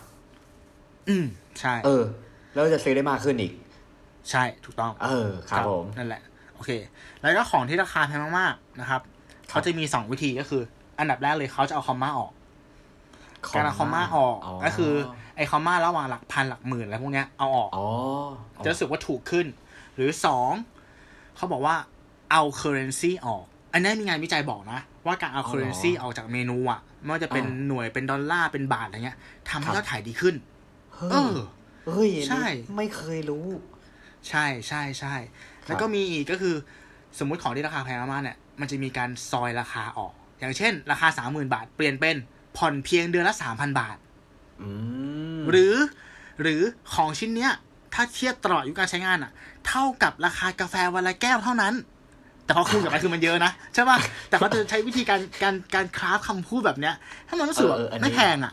[SPEAKER 2] อืมใช่
[SPEAKER 3] เออ แล้วจะซื้อได้มากขึ้นอีก
[SPEAKER 2] ใช่ถูกต้อง
[SPEAKER 3] เออครับผม
[SPEAKER 2] นั่นแหละ โอเค แล้วก็ของที่ราคาแพงมากๆนะครับ
[SPEAKER 3] ครับ
[SPEAKER 2] เขาจะมีสองวิธีก็คือ อันดับแรกเลยเขาจะเอาคอมมาออกการเอาคอมมาออกก็คือ ไอ้คอมมาระหว่างหลักพันหลักหมื่นอะไรพวกเนี้ยเอาออก
[SPEAKER 3] อ๋อ
[SPEAKER 2] จะรู้สึกว่าถูกขึ้น หรือสองเขาบอกว่าเอา currency ออก อันนี้มีงานวิจัยบอกนะ ว่าการเอา currency ออกจากเมนูอะไม่ว่าจะเป็นหน่วยเป็นดอลลาร์เป็นบาทอะไรเงี้ยทำให้ยอดขายดีขึ้น
[SPEAKER 3] เฮ้
[SPEAKER 2] เอยอ
[SPEAKER 3] เฮ้ยอันนี้
[SPEAKER 2] ใช่
[SPEAKER 3] ไม่เคยรู้
[SPEAKER 2] ใช่ใช่ใช่แล้วก็มีอีกก็คือ สมมุติของที่ราคาแพงมากๆเนี่ยมันจะมีการซอยราคาออก อย่างเช่น ราคาสามหมื่นบาท เปลี่ยนเป็นผ่อนเพียงเดือนละสามพันบาท
[SPEAKER 3] อืม
[SPEAKER 2] หรือ หรือของชิ้นเนี้ย ถ้าเทียบตลอดอายุการใช้งานอะ เท่ากับราคากาแฟวันละแก้วเท่านั้น แต่พอคูณกับไปคือมันเยอะนะใช่ป่ะแต่เขาจะใช้วิธีการการการคราฟคำพูดแบบเนี้ยให้มันรู้สึกว่า
[SPEAKER 3] เออเอออันนี้
[SPEAKER 2] ไม่แพงอะ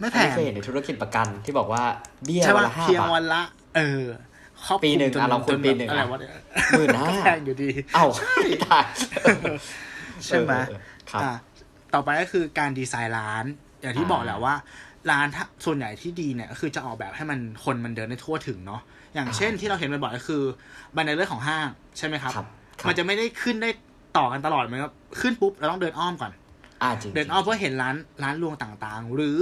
[SPEAKER 2] ไม่แพ
[SPEAKER 3] อันนี้
[SPEAKER 2] ง
[SPEAKER 3] เคยเห็นในธุรกิจประกันที่บอกว่าเบี้ย
[SPEAKER 2] ใช่
[SPEAKER 3] วัน
[SPEAKER 2] ป่ะ
[SPEAKER 3] ละห้า
[SPEAKER 2] เพียง
[SPEAKER 3] บา
[SPEAKER 2] วั
[SPEAKER 3] ท
[SPEAKER 2] นละ เออครอบคลุม
[SPEAKER 3] ปีหนึ่ง
[SPEAKER 2] จ
[SPEAKER 3] อะเราคูณปีหนึ่ง
[SPEAKER 2] อะไร
[SPEAKER 3] อะ
[SPEAKER 2] วะเนี่ย
[SPEAKER 3] หมื่นห้า
[SPEAKER 2] ก็แพงอยู่ดี
[SPEAKER 3] เอ้าตาย
[SPEAKER 2] ใช่ไหม
[SPEAKER 3] เออเออครับ
[SPEAKER 2] อะต่อไปก็คือการดีไซน์ร้าน อย่างที่
[SPEAKER 3] อ่า
[SPEAKER 2] บอกแหละว่า ร้านถ้าส่วนใหญ่ที่ดีเนี่ยก็คือจะออกแบบให้มันคนมันเดินได้ทั่วถึงเนาะอย่างเช่นที่เราเห็นบ่อยๆก็คือบันไดเลื่อนของห้างใช่ไหมครับ
[SPEAKER 3] ครับครับ
[SPEAKER 2] มันจะไม่ได้ขึ้นได้ต่อกันตลอดเหมือนกับขึ้นปุ๊บเราต้องเดินอ้อมก่อน
[SPEAKER 3] อ่าจริง
[SPEAKER 2] เดินอ้อมเพื่อเห็นร้านร้านรวงต่างๆ หรือ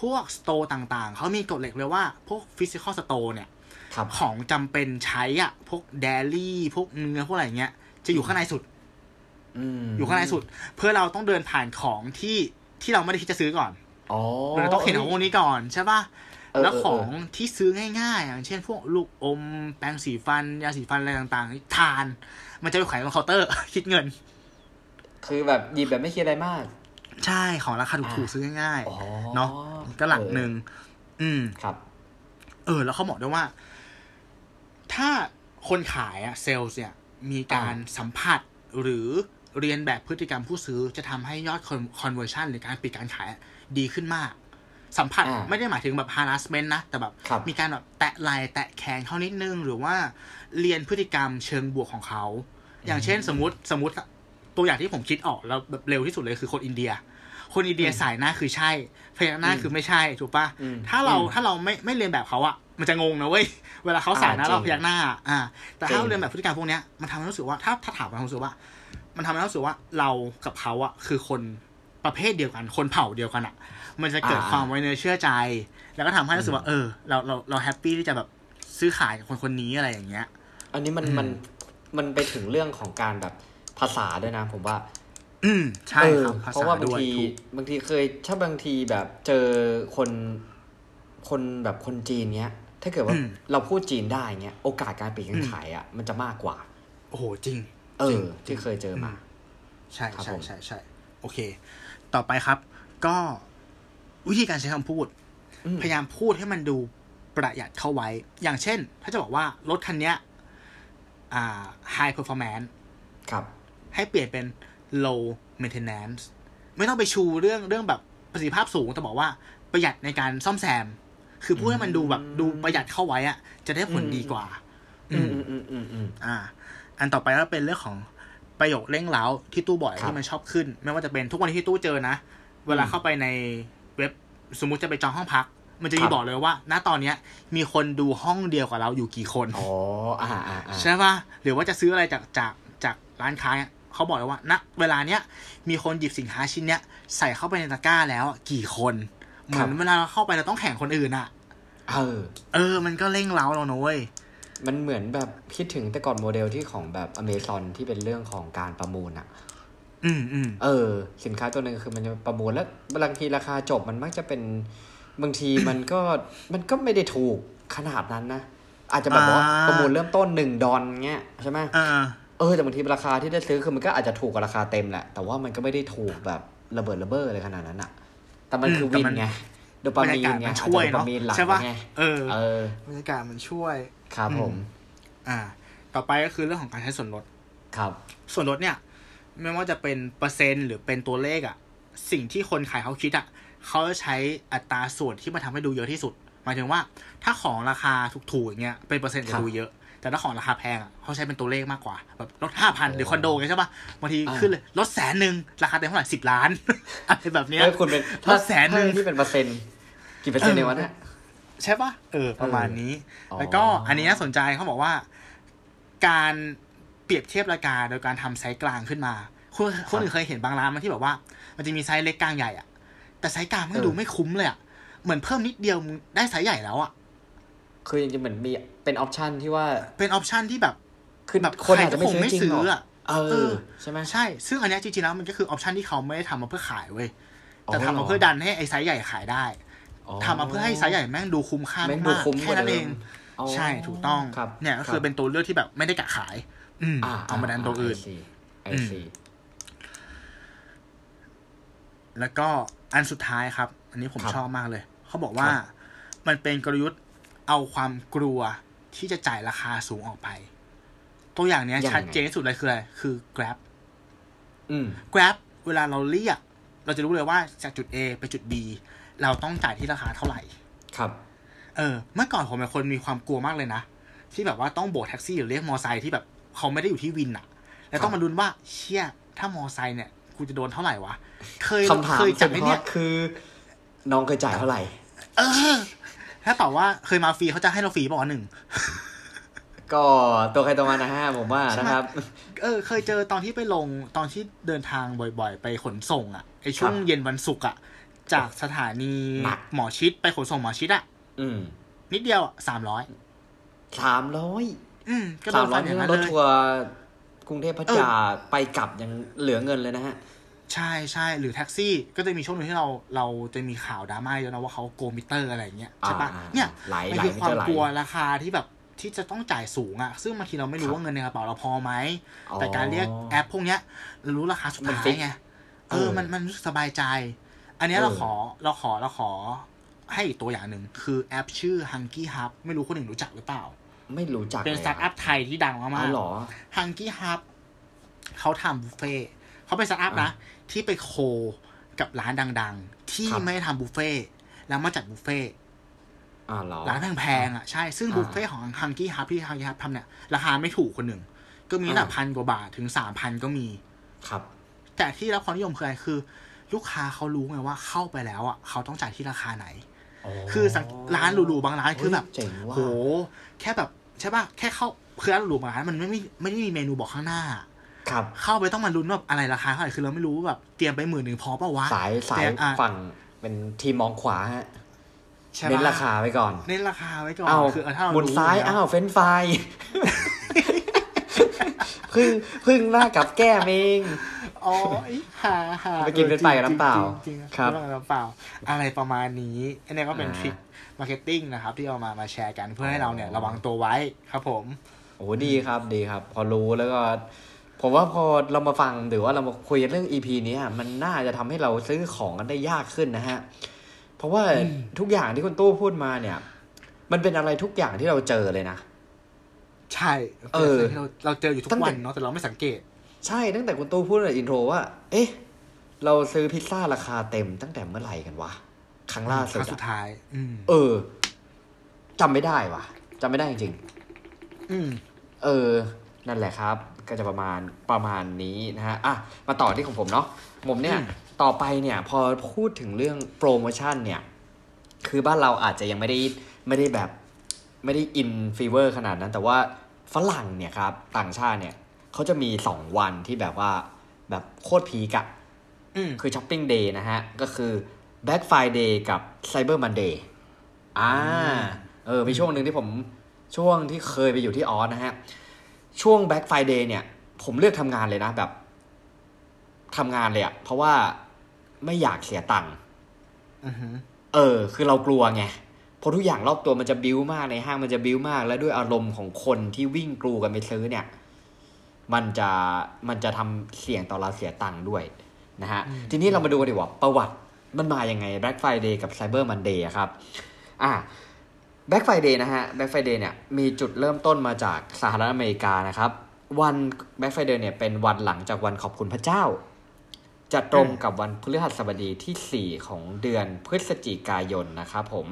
[SPEAKER 2] พวกสโตร์ต่างๆ เขามีกฎเหล็กเลยว่าพวก physical store เนี่ย
[SPEAKER 3] ครับ
[SPEAKER 2] ของจำเป็นใช้อะ พวก dairy พวกเนื้อพวกอะไรเงี้ย จะอยู่ข้างในสุด
[SPEAKER 3] อืม
[SPEAKER 2] อยู่ข้างในสุด เพื่อเราต้องเดินผ่านของที่ที่เราไม่ได้คิดจะซื้อก่อน
[SPEAKER 3] อ๋อ
[SPEAKER 2] เราต้องเห็นของพวกนี้ก่อนใช่ป่ะ
[SPEAKER 3] เออ
[SPEAKER 2] แล้ว
[SPEAKER 3] เออ
[SPEAKER 2] ของที่ซื้อง่ายๆอย่างเช่นพวกลูกอมแปรงสีฟัน ยาสีฟันอะไรต่างๆ ทาน มันจะไปขายบนเคาน์เตอร์ คิดเงิน
[SPEAKER 3] คือแบบหยิบแบบไม่คิดอะไรมาก
[SPEAKER 2] ใช่ของราคาถูกๆซื้อง่าย
[SPEAKER 3] อ๋อ
[SPEAKER 2] ๆเนาะก็หลักหนึ่งอืม
[SPEAKER 3] ครับ
[SPEAKER 2] เออ แล้วเขาบอกด้วยว่า ถ้าคนขายอะเซลล์เนี่ย มีการสัมผัสหรือเรียนแบบพฤติกรรมผู้ซื้อจะทำให้ยอด conversion หรือการปิดการขายอะดีขึ้นมาก สัมผัส
[SPEAKER 3] อ่า
[SPEAKER 2] ไม่ได้หมายถึงแบบ harassment นะ แต่แบบ
[SPEAKER 3] ครับ
[SPEAKER 2] มีการแบบแตะไหล่แตะแขนเขานิดนึง หรือว่าเรียนพฤติกรรมเชิงบวกของเขา อย่างเช่นสมมติสมมติตัวอย่างที่ผมคิดออกแล้วแบบเร็วที่สุดเลยคือคนอินเดีย คนอินเดียสายหน้าคือใช่พยักหน้าคือไม่ใช่ถูกปะ
[SPEAKER 3] อืม
[SPEAKER 2] ถ้าเรา
[SPEAKER 3] อืม
[SPEAKER 2] ถ้าเราไม่ไม่เรียนแบบเขาอะมันจะงงนะเว้ย เวลาเขาสายหน้า
[SPEAKER 3] อ่า
[SPEAKER 2] เรา
[SPEAKER 3] จริง
[SPEAKER 2] พยักหน้า อ่า แต่ถ้า
[SPEAKER 3] จริง
[SPEAKER 2] เราเรียนแบบพฤติกรรมพวกเนี้ยมันทำให้รู้สึกว่าถ้าถ้าถามความรู้สึกว่า มันทำให้รู้สึกว่าเรากับเขาอะคือคนประเภทเดียวกัน คนเผ่าเดียวกันอะ มันจะเกิดความไว้เนื้อเชื่อใจ แล้วก็ทำให้รู้สึกว่าเออ เราเราเราแฮปปี้ที่จะแบบซื้อขายกับคนคนนี้อะไรอย่างเงี้ย
[SPEAKER 3] อันนี้มัน
[SPEAKER 2] อืม
[SPEAKER 3] มันมันไปถึงเรื่องของการแบบภาษาด้วยนะ ผมว่า
[SPEAKER 2] อืมใช่ครับ
[SPEAKER 3] เออ
[SPEAKER 2] ภา
[SPEAKER 3] เพราะ
[SPEAKER 2] ษา
[SPEAKER 3] ว่าบาง
[SPEAKER 2] ด้วย
[SPEAKER 3] ที
[SPEAKER 2] ถูก
[SPEAKER 3] บางทีเคยถ้าบางทีแบบเจอคนคนแบบคนจีนเนี้ย ถ้าเกิดว่า
[SPEAKER 2] อืม
[SPEAKER 3] เราพูดจีนได้เงี้ยโอกาสการปิดการ
[SPEAKER 2] อืม
[SPEAKER 3] ขายอะมันจะมากกว่า
[SPEAKER 2] โอ้โหจริง
[SPEAKER 3] เอ
[SPEAKER 2] จริง
[SPEAKER 3] อที่เคยเจอมา
[SPEAKER 2] ใช่
[SPEAKER 3] ครับ
[SPEAKER 2] ใช่
[SPEAKER 3] ผม
[SPEAKER 2] ใช่ใช่โอเค ต่อไปครับ ก็ วิธีการใช้คำพูด
[SPEAKER 3] อืม
[SPEAKER 2] พยายามพูดให้มันดูประหยัดเข้าไว้ อย่างเช่น ถ้าจะบอกว่ารถคันเนี้ย อ่า high performance
[SPEAKER 3] ครับ
[SPEAKER 2] ให้เปลี่ยนเป็น low maintenance ไม่ต้องไปชูเรื่องเรื่องแบบประสิทธิภาพสูง แต่บอกว่าประหยัดในการซ่อมแซม คือพูดให้มันดูแบบดูประหยัดเข้าไว้อะจะได้ผลดีกว่า
[SPEAKER 3] อืมอืมอืมอืมอืม
[SPEAKER 2] อ่า อันต่อไปก็เป็นเรื่องของประโยคเร่งเร้าที่ตู้บ่อย
[SPEAKER 3] ครับ
[SPEAKER 2] ที่มันชอบขึ้น ไม่ว่าจะเป็นทุกวันนี้ที่ตู้เจอนะ เวลา
[SPEAKER 3] อืม
[SPEAKER 2] เข้าไปใน เว็บสมมุติจะไปจองห้องพัก มันจะ
[SPEAKER 3] ค
[SPEAKER 2] มี
[SPEAKER 3] รับ
[SPEAKER 2] บอกเลยว่า ณตอนเนี้ย มีคนดูห้องเดียวกับเราอยู่กี่คน
[SPEAKER 3] อ๋ออ่าอ่าอ่า
[SPEAKER 2] ใช่ป่ะหรือว่าจะซื้ออะไรจากจากจากร้านค้าเนี่ยเขาบอกเลยว่าณเวลาเนี้ยมีคนหยิบสินค้าชิ้นเนี้ยใส่เข้าไปในตะกร้าแล้วอะกี่คนเหมือนเวลาเราเข้าไปเราต้องแข่งคนอื่นอะ
[SPEAKER 3] เออ
[SPEAKER 2] เออ มันก็เร่งเร้าเรานะเว้ย
[SPEAKER 3] มันเหมือนแบบคิดถึงแต่ก่อนโมเดลที่ของแบบอเมซอนที่เป็นเรื่องของการประมูลอะ
[SPEAKER 2] อืมอืม
[SPEAKER 3] เออ สินค้าตัวหนึ่งคือมันจะประมูลแล้วบางทีราคาจบมันมักจะเป็นบางทีมันก็มันก็ไม่ได้ถูกขนาดนั้นนะ อาจจะแบบว่าประมูลเริ่มต้นหนึ่งดอนเงี้ยใช่ไหม
[SPEAKER 2] อ่า
[SPEAKER 3] เออแต่บางทีราคาที่ได้ซื้อคือมันก็อาจจะถูกกว่าราคาเต็มแหละ แต่ว่ามันก็ไม่ได้ถูกแบบระเบิดระเบ้ออะไรขนาดนั้นอะแต่มันคือวินไงโด
[SPEAKER 2] บ
[SPEAKER 3] ปาร
[SPEAKER 2] ร
[SPEAKER 3] มี
[SPEAKER 2] ยากาศ
[SPEAKER 3] นไง
[SPEAKER 2] มัน
[SPEAKER 3] อาจจะ
[SPEAKER 2] ช่วย
[SPEAKER 3] โดปา
[SPEAKER 2] เนาะ
[SPEAKER 3] มีนหลัก
[SPEAKER 2] ใช่ปะ
[SPEAKER 3] ไง
[SPEAKER 2] เออ
[SPEAKER 3] เออ
[SPEAKER 2] บรรยากาศมันช่วย
[SPEAKER 3] ครับผม
[SPEAKER 2] อ่า ต่อไปก็คือเรื่องของการใช้ส่วนลด
[SPEAKER 3] ครับ
[SPEAKER 2] ส่วนลดเนี่ย ไม่ว่าจะเป็นเปอร์เซ็นต์หรือเป็นตัวเลขอะสิ่งที่คนขายเขาคิดอะเขาจะใช้อัตราส่วนที่มาทำให้ดูเยอะที่สุด หมายถึงว่าถ้าของราคาถูกๆอย่างเงี้ยเป็นเปอร์เซ็นต์
[SPEAKER 3] ครั
[SPEAKER 2] จะ
[SPEAKER 3] บ
[SPEAKER 2] ดูเยอะ แต่ถ้าของราคาแพงอะเขาใช้เป็นตัวเลขมากกว่าแบบลดห้าพันหรือคอนโดไงใช่ปะบางที
[SPEAKER 3] อ่า
[SPEAKER 2] ขึ้นเลยลดแสนหนึ่งราคาเต็มเท่าไหร่สิบล้านอะไรแบบเนี้ย
[SPEAKER 3] เฮ้ยคุณเป็น
[SPEAKER 2] ถ้าแสนหนึ่ง
[SPEAKER 3] ถ้าที่เป็นเปอร์เซ็นต์กี่เปอร์เซ็นต์ในวันเนี่ย
[SPEAKER 2] ใช่ปะเออประมาณนี้
[SPEAKER 3] อ๋อ
[SPEAKER 2] แล้วก็อันนี้น่าสนใจเขาบอกว่า การเป รียบเทียบราคาโดยการทำไซส์กลางขึ้นมาคุณคนอื่นเคยเห็นบางร้านไหมันที่แบบว่า มันจะมีไซส์เล็กกลางใหญ่อะแต่ไซส์กลางมันดูไม่คุ้มเลยอะเหมือนเพิ่มนิดเดียวมึงได้ไซส์ใหญ่แล้วอะ
[SPEAKER 3] คือจริงๆเหมือนมีเป็น option ที่ว่า
[SPEAKER 2] เป็น option ที่แบบ
[SPEAKER 3] คือ
[SPEAKER 2] แบบ
[SPEAKER 3] คน
[SPEAKER 2] ใคร
[SPEAKER 3] อาจจะไม่
[SPEAKER 2] ก็คง
[SPEAKER 3] ซื้อ
[SPEAKER 2] ไม่
[SPEAKER 3] จริง
[SPEAKER 2] ซื้
[SPEAKER 3] หร
[SPEAKER 2] อ
[SPEAKER 3] อก
[SPEAKER 2] อะ
[SPEAKER 3] เอ
[SPEAKER 2] เอ
[SPEAKER 3] อ
[SPEAKER 2] อ
[SPEAKER 3] ใช่ไหม
[SPEAKER 2] ใช่ ซึ่งอันเนี้ยจริงๆแล้วมันก็คือ option ที่เขาไม่ได้ทำมาเพื่อขายเว้ยแต่
[SPEAKER 3] อ๋อ
[SPEAKER 2] ทำมาเพื่อดันให้ไอ้ไซส์ใหญ่ขายได้
[SPEAKER 3] อ๋อ
[SPEAKER 2] ทำมาเพื่อให้ไซส์ใหญ่แม่งดูคุ้มค่า
[SPEAKER 3] แม่งดู
[SPEAKER 2] มาก
[SPEAKER 3] คุ้ม
[SPEAKER 2] ๆ
[SPEAKER 3] ก
[SPEAKER 2] แค่
[SPEAKER 3] ว่า
[SPEAKER 2] นั้น
[SPEAKER 3] เดิ
[SPEAKER 2] เอ
[SPEAKER 3] ม
[SPEAKER 2] ง
[SPEAKER 3] อ๋อ
[SPEAKER 2] ใช่ถูกต้อง
[SPEAKER 3] ครับ
[SPEAKER 2] เนี่ยก็คือเป็นตัวเลือกที่แบบไม่ได้กะขายอืม เอามาดันตัวอื่น
[SPEAKER 3] ไอซี
[SPEAKER 2] แล้วก็อันสุดท้ายครับ อันนี้ผม
[SPEAKER 3] ครับ
[SPEAKER 2] ชอบมากเลย เขาบอกว่า
[SPEAKER 3] ครับ
[SPEAKER 2] มันเป็นกลยุทธ์เอาความกลัวที่จะจ่ายราคาสูงออกไป ตัวอย่างเนี้ย
[SPEAKER 3] ยังไง
[SPEAKER 2] ชัดเจนที่สุดเลยคืออะไร คือ Grab
[SPEAKER 3] อืม
[SPEAKER 2] Grab เวลาเราเรียก เราจะรู้เลยว่าจากจุด A ไปจุด B เราต้องจ่ายที่ราคาเท่าไหร่
[SPEAKER 3] ครับ
[SPEAKER 2] เออ เมื่อก่อนผมเป็นคนมีความกลัวมากเลยนะ ที่แบบว่าต้องโบกแท็กซี่หรือเรียกมอไซค์ที่แบบ เขาไม่ได้อยู่ที่วินอะแล้วต้องมาลุ้นว่าเชี่ยถ้ามอไซค์เนี่ยกูจะโดนเท่าไหร่วะ เคย
[SPEAKER 3] คำถาม
[SPEAKER 2] เคย
[SPEAKER 3] สุ
[SPEAKER 2] จับ
[SPEAKER 3] ด
[SPEAKER 2] ไอ้
[SPEAKER 3] ฮอ
[SPEAKER 2] เนี่
[SPEAKER 3] ต
[SPEAKER 2] ย
[SPEAKER 3] คือ น้องเคยจ่ายเท่าไหร่
[SPEAKER 2] เออ ถ้าตอบว่าเคยมาฟรีเขาจะให้เราฟรีป่าวะหนึ่ง
[SPEAKER 3] ก็ตัวใครตัวมันนะฮะผมว่านะครับ
[SPEAKER 2] เออ เคยเจอตอนที่ไปลงตอนที่เดินทางบ่อยๆ ไปขนส่งอะไอช่วง
[SPEAKER 3] ครับ
[SPEAKER 2] เย็นวันศุกร์อะจากสถานี
[SPEAKER 3] หนัก
[SPEAKER 2] หมอชิดไปขนส่งหมอชิดอะ
[SPEAKER 3] อืม
[SPEAKER 2] นิดเดียวอะสามร้อย
[SPEAKER 3] สามร้อย
[SPEAKER 2] อืมก็โด
[SPEAKER 3] สาม
[SPEAKER 2] น
[SPEAKER 3] ร้
[SPEAKER 2] ฟั
[SPEAKER 3] อนย
[SPEAKER 2] อย่าง
[SPEAKER 3] นี่
[SPEAKER 2] นั้น
[SPEAKER 3] ร
[SPEAKER 2] เล
[SPEAKER 3] ถ
[SPEAKER 2] ย
[SPEAKER 3] ทัวร์กรุงเทพพัทยาไปกลับยังเหลือเงินเลยนะฮะ
[SPEAKER 2] ใช่ใช่หรือแท็กซี่ก็จะมีช่วงหนึ่งที่เราเราจะมีข่าวดราม่าเยอะนะว่าเขาโกงมิเตอร์อะไรอย่างเงี้ยใช่ปะ
[SPEAKER 3] อ่า
[SPEAKER 2] เนี่ย
[SPEAKER 3] หลาย
[SPEAKER 2] มัน
[SPEAKER 3] หลาย
[SPEAKER 2] คือความ
[SPEAKER 3] มิเตอร์หลาย
[SPEAKER 2] กลัวราคาที่แบบที่จะต้องจ่ายสูงอะซึ่งบางทีเราไม่รู้
[SPEAKER 3] ครับ
[SPEAKER 2] ว่าเงินในกระเป๋าเราพอไหม
[SPEAKER 3] อ๋อ
[SPEAKER 2] แต่การเรียกแอปพวกเนี้ยเรารู้ราคาสุด
[SPEAKER 3] มัน
[SPEAKER 2] ท้า
[SPEAKER 3] ฟิ
[SPEAKER 2] ย
[SPEAKER 3] ก
[SPEAKER 2] ไง เอ
[SPEAKER 3] เอ
[SPEAKER 2] อ
[SPEAKER 3] อ
[SPEAKER 2] มันมันรู้สึกสบายใจ อันเนี้ย
[SPEAKER 3] เออ
[SPEAKER 2] เราขอเราขอเราขอให้อีกตัวอย่างหนึ่งคือแอปชื่อ Hunky Hub ไม่รู้คนอื่นรู้จักหรือเปล่า
[SPEAKER 3] ไม่รู้จัก
[SPEAKER 2] เป็น
[SPEAKER 3] ลย
[SPEAKER 2] สตาร์ทอัพไทยที่ดัง
[SPEAKER 3] อ๋
[SPEAKER 2] มา
[SPEAKER 3] อกเหรอ
[SPEAKER 2] ๆ Hunky Hub เขาทำบุฟเฟ่ต์เขาเป็นสตาร์ทอัพนะ ที่ไปโคกับร้านดัง ๆ ที่
[SPEAKER 3] ครับ
[SPEAKER 2] ไม่ได้ทำบุฟเฟ่ต์แล้วมาจัดบุฟเฟ่ต์
[SPEAKER 3] อ่าเหรอ
[SPEAKER 2] ร้านแพงๆอะใช่ ซึ่ง
[SPEAKER 3] อ่า
[SPEAKER 2] บุฟเฟ่ต์ของ Hunky Hub ที่ Hunky Hub ทำเนี่ย ราคาไม่ถูกคนหนึ่ง ก็มีตั้งแต่
[SPEAKER 3] อ่า
[SPEAKER 2] พันกว่าบาทถึงสามพันก็มี
[SPEAKER 3] ครับ
[SPEAKER 2] แต่ที่รับความนิยมคืออะไรคือ ลูกค้าเขารู้ไงว่าเข้าไปแล้วอะเขาต้องจ่ายที่ราคาไหน คือสังร้านหรูๆบางร้านคือแบบ
[SPEAKER 3] เจ๋งว่ะ
[SPEAKER 2] โหแค่แบบ ใช่ป่ะแค่เข้าคือร้านหรูๆบางร้านมันไม่มีไม่ได้มีเมนูบอกข้างหน้า
[SPEAKER 3] ครับ
[SPEAKER 2] เข้าไปต้องมาลุ้นว่าอะไรราคาเท่าไหร่คือเราไม่รู้ว่าแบบเตรียมไปหมื่นหนึ่งพอเปล่าวะ
[SPEAKER 3] สายสาย
[SPEAKER 2] แต่อะ
[SPEAKER 3] ฝั่งเป็นทีมมองขวาฮะ
[SPEAKER 2] ใช่
[SPEAKER 3] เน้น
[SPEAKER 2] ปะ
[SPEAKER 3] ราคาไว้ก่อน
[SPEAKER 2] เน้นราคาไว้ก่อน
[SPEAKER 3] อ้าว
[SPEAKER 2] คือเออถ้าเรา
[SPEAKER 3] หมุน
[SPEAKER 2] รู้
[SPEAKER 3] ซ้าย
[SPEAKER 2] แล้ว
[SPEAKER 3] อ้าวเฟรนช์ฟรายพึ่งพึ่งหน้ากับแก้มเอง
[SPEAKER 2] อ๋อหาหา
[SPEAKER 3] ไปกินเป็นไปกับน้ำเปล่า
[SPEAKER 2] จริงๆ
[SPEAKER 3] ครับ
[SPEAKER 2] เป็นไปกับน้ำเปล่า อะไรประมาณนี้อันนี้ก็เป็น
[SPEAKER 3] อ่า
[SPEAKER 2] ทริคมาร์เก็ตติ้งนะครับ ที่เอามามาแชร์กันเพื่อให้เราเนี่ยระวังตัวไว้ครับผม
[SPEAKER 3] โอ้ดีครับดีครับ พอรู้แล้วก็ ผมว่าพอเรามาฟังหรือว่าเรามาคุยกันเรื่อง EP เนี้ยมันน่าจะทำให้เราซื้อของกันได้ยากขึ้นนะฮะเพราะว่าทุกอย่างที่คุณตู้พูดมาเนี่ย มันเป็นอะไรทุกอย่างที่เราเจอเลยนะ
[SPEAKER 2] ใช่
[SPEAKER 3] เออ
[SPEAKER 2] ที่เราเราเจออยู่ทุก
[SPEAKER 3] ตั้งแต่
[SPEAKER 2] วันเนาะแต่เราไม่สังเกต
[SPEAKER 3] ใช่ตั้งแต่คุณตู้พูดในอินโทรว่า เอ๊ะ เราซื้อพิซซ่าราคาเต็มตั้งแต่เมื่อไหร่กันวะ ครั้งล่า
[SPEAKER 2] ค
[SPEAKER 3] สุด
[SPEAKER 2] รั้งสุด
[SPEAKER 3] อะ
[SPEAKER 2] ท้าย อืม
[SPEAKER 3] เออจำไม่ได้วะจำไม่ได้จริง
[SPEAKER 2] อืม
[SPEAKER 3] ๆเออ นั่นแหละครับ ก็จะประมาณประมาณนี้นะฮะ อะ มาต่อที่ของผมเนาะผมเนี่ย
[SPEAKER 2] อืม
[SPEAKER 3] ต่อไปเนี่ย พอพูดถึงเรื่องโปรโมชั่นเนี่ย คือบ้านเราอาจจะยังไม่ได้ไม่ได้แบบ ไม่ได้ in fever ขนาดนั้น แต่ว่าฝรั่งเนี่ยครับ ต่างชาติเนี่ย เขาจะมีสองวันที่แบบว่าแบบโคตร peak อะ
[SPEAKER 2] อืม
[SPEAKER 3] คือช้อปปิ้งเดย์นะฮะ ก็คือ Black Friday กับ Cyber Monday อ่า เออ มีช่วงหนึ่งที่ผมช่วงที่เคยไปอยู่ที่ออสนะฮะ ช่วง Black Friday เนี่ย ผมเลือกทำงานเลยนะแบบทำงานเลยอะเพราะว่าไม่อยากเสียตังค์
[SPEAKER 2] อือฮึ
[SPEAKER 3] เออ คือเรากลัวไงเพราะทุกอย่างรอบตัวมันจะบิ้วมากในห้างมันจะบิ้วมาก และด้วยอารมณ์ของคนที่วิ่งกลูกันไปซื้อเนี่ย มันจะมันจะทำเสี่ยงต่อเราเสียตังค์ด้วยนะฮะทีนี้เรามาดูกันดีกว่าประวัติมันมาอย่างไง Black Friday กับ Cyber Monday อะครับอะ Black Friday นะฮะ Black Friday เนี่ยมีจุดเริ่มต้นมาจากสหรัฐอเมริกานะครับ วัน Black Friday เนี่ยเป็นวันหลังจากวันขอบคุณพระเจ้า จะตรงกับวันพฤหัสบดีที่ 4 ของเดือนพฤศจิกายนนะครับผม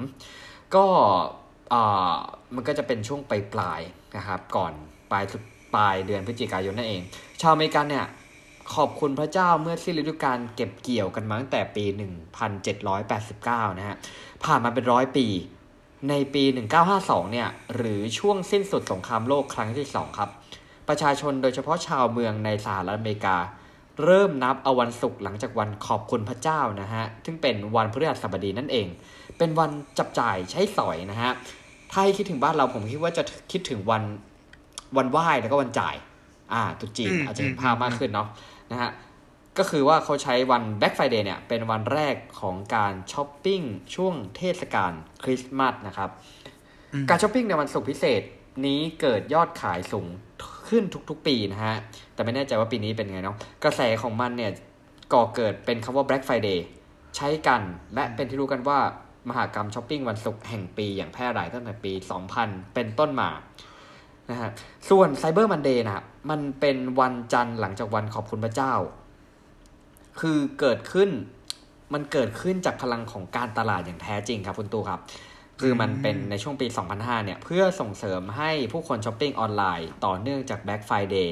[SPEAKER 3] ก็อ่ามันก็จะเป็นช่วงปลายปลายๆนะครับ ก่อนปลายสุด ปลายเดือนพฤศจิกายนนั่นเอง ชาวอเมริกันเนี่ยขอบคุณพระเจ้าเมื่อสิ้นฤดูกาลเก็บเกี่ยวกันมาตั้งแต่ปี 1789 นะฮะ ผ่านมาเป็นร้อยปี ในปี 1952 เนี่ย หรือช่วงสิ้นสุดสงครามโลกครั้งที่ 2 ครับ ประชาชนโดยเฉพาะชาวเมืองในสหรัฐอเมริกา เริ่มนับเอาวันศุกร์หลังจากวันขอบคุณพระเจ้านะฮะ ซึ่งเป็นวันพฤหัสบดีนั่นเอง เป็นวันจับจ่ายใช้สอยนะฮะ ถ้าให้คิดถึงบ้านเราผมคิดว่าจะคิดถึงวัน วันไหว้แล้วก็วันจ่าย อ่าตรุษจีนอาจจะเห็นภาพมากขึ้นเนาะนะฮะก็คือว่าเขาใช้วัน Black Friday เนี่ยเป็นวันแรกของการช้อปปิ้งช่วงเทศกาลคริสต์มาสนะครับ การช้อปปิ้งในวันศุกร์พิเศษนี้เกิดยอดขายสูงขึ้นทุกๆปีนะฮะ แต่ไม่แน่ใจว่าปีนี้เป็นไงเนาะกระแสของมันเนี่ยก่อเกิดเป็นคำว่า Black Friday ใช้กันและเป็นที่รู้กันว่ามหากรรมช้อปปิ้งวันศุกร์แห่งปีอย่างแพร่หลายตั้งแต่ปี 2000 เป็นต้นมา นะฮะส่วน Cyber Monday นะครับมันเป็นวันจันทร์หลังจากวันขอบคุณพระเจ้า คือเกิดขึ้นมันเกิดขึ้นจากพลังของการตลาดอย่างแท้จริงครับคุณตูครับ คือมันเป็นในช่วงปี 2005 เนี่ย เพื่อส่งเสริมให้ผู้คนช้อปปิ้งออนไลน์ ต่อเนื่องจาก Black Friday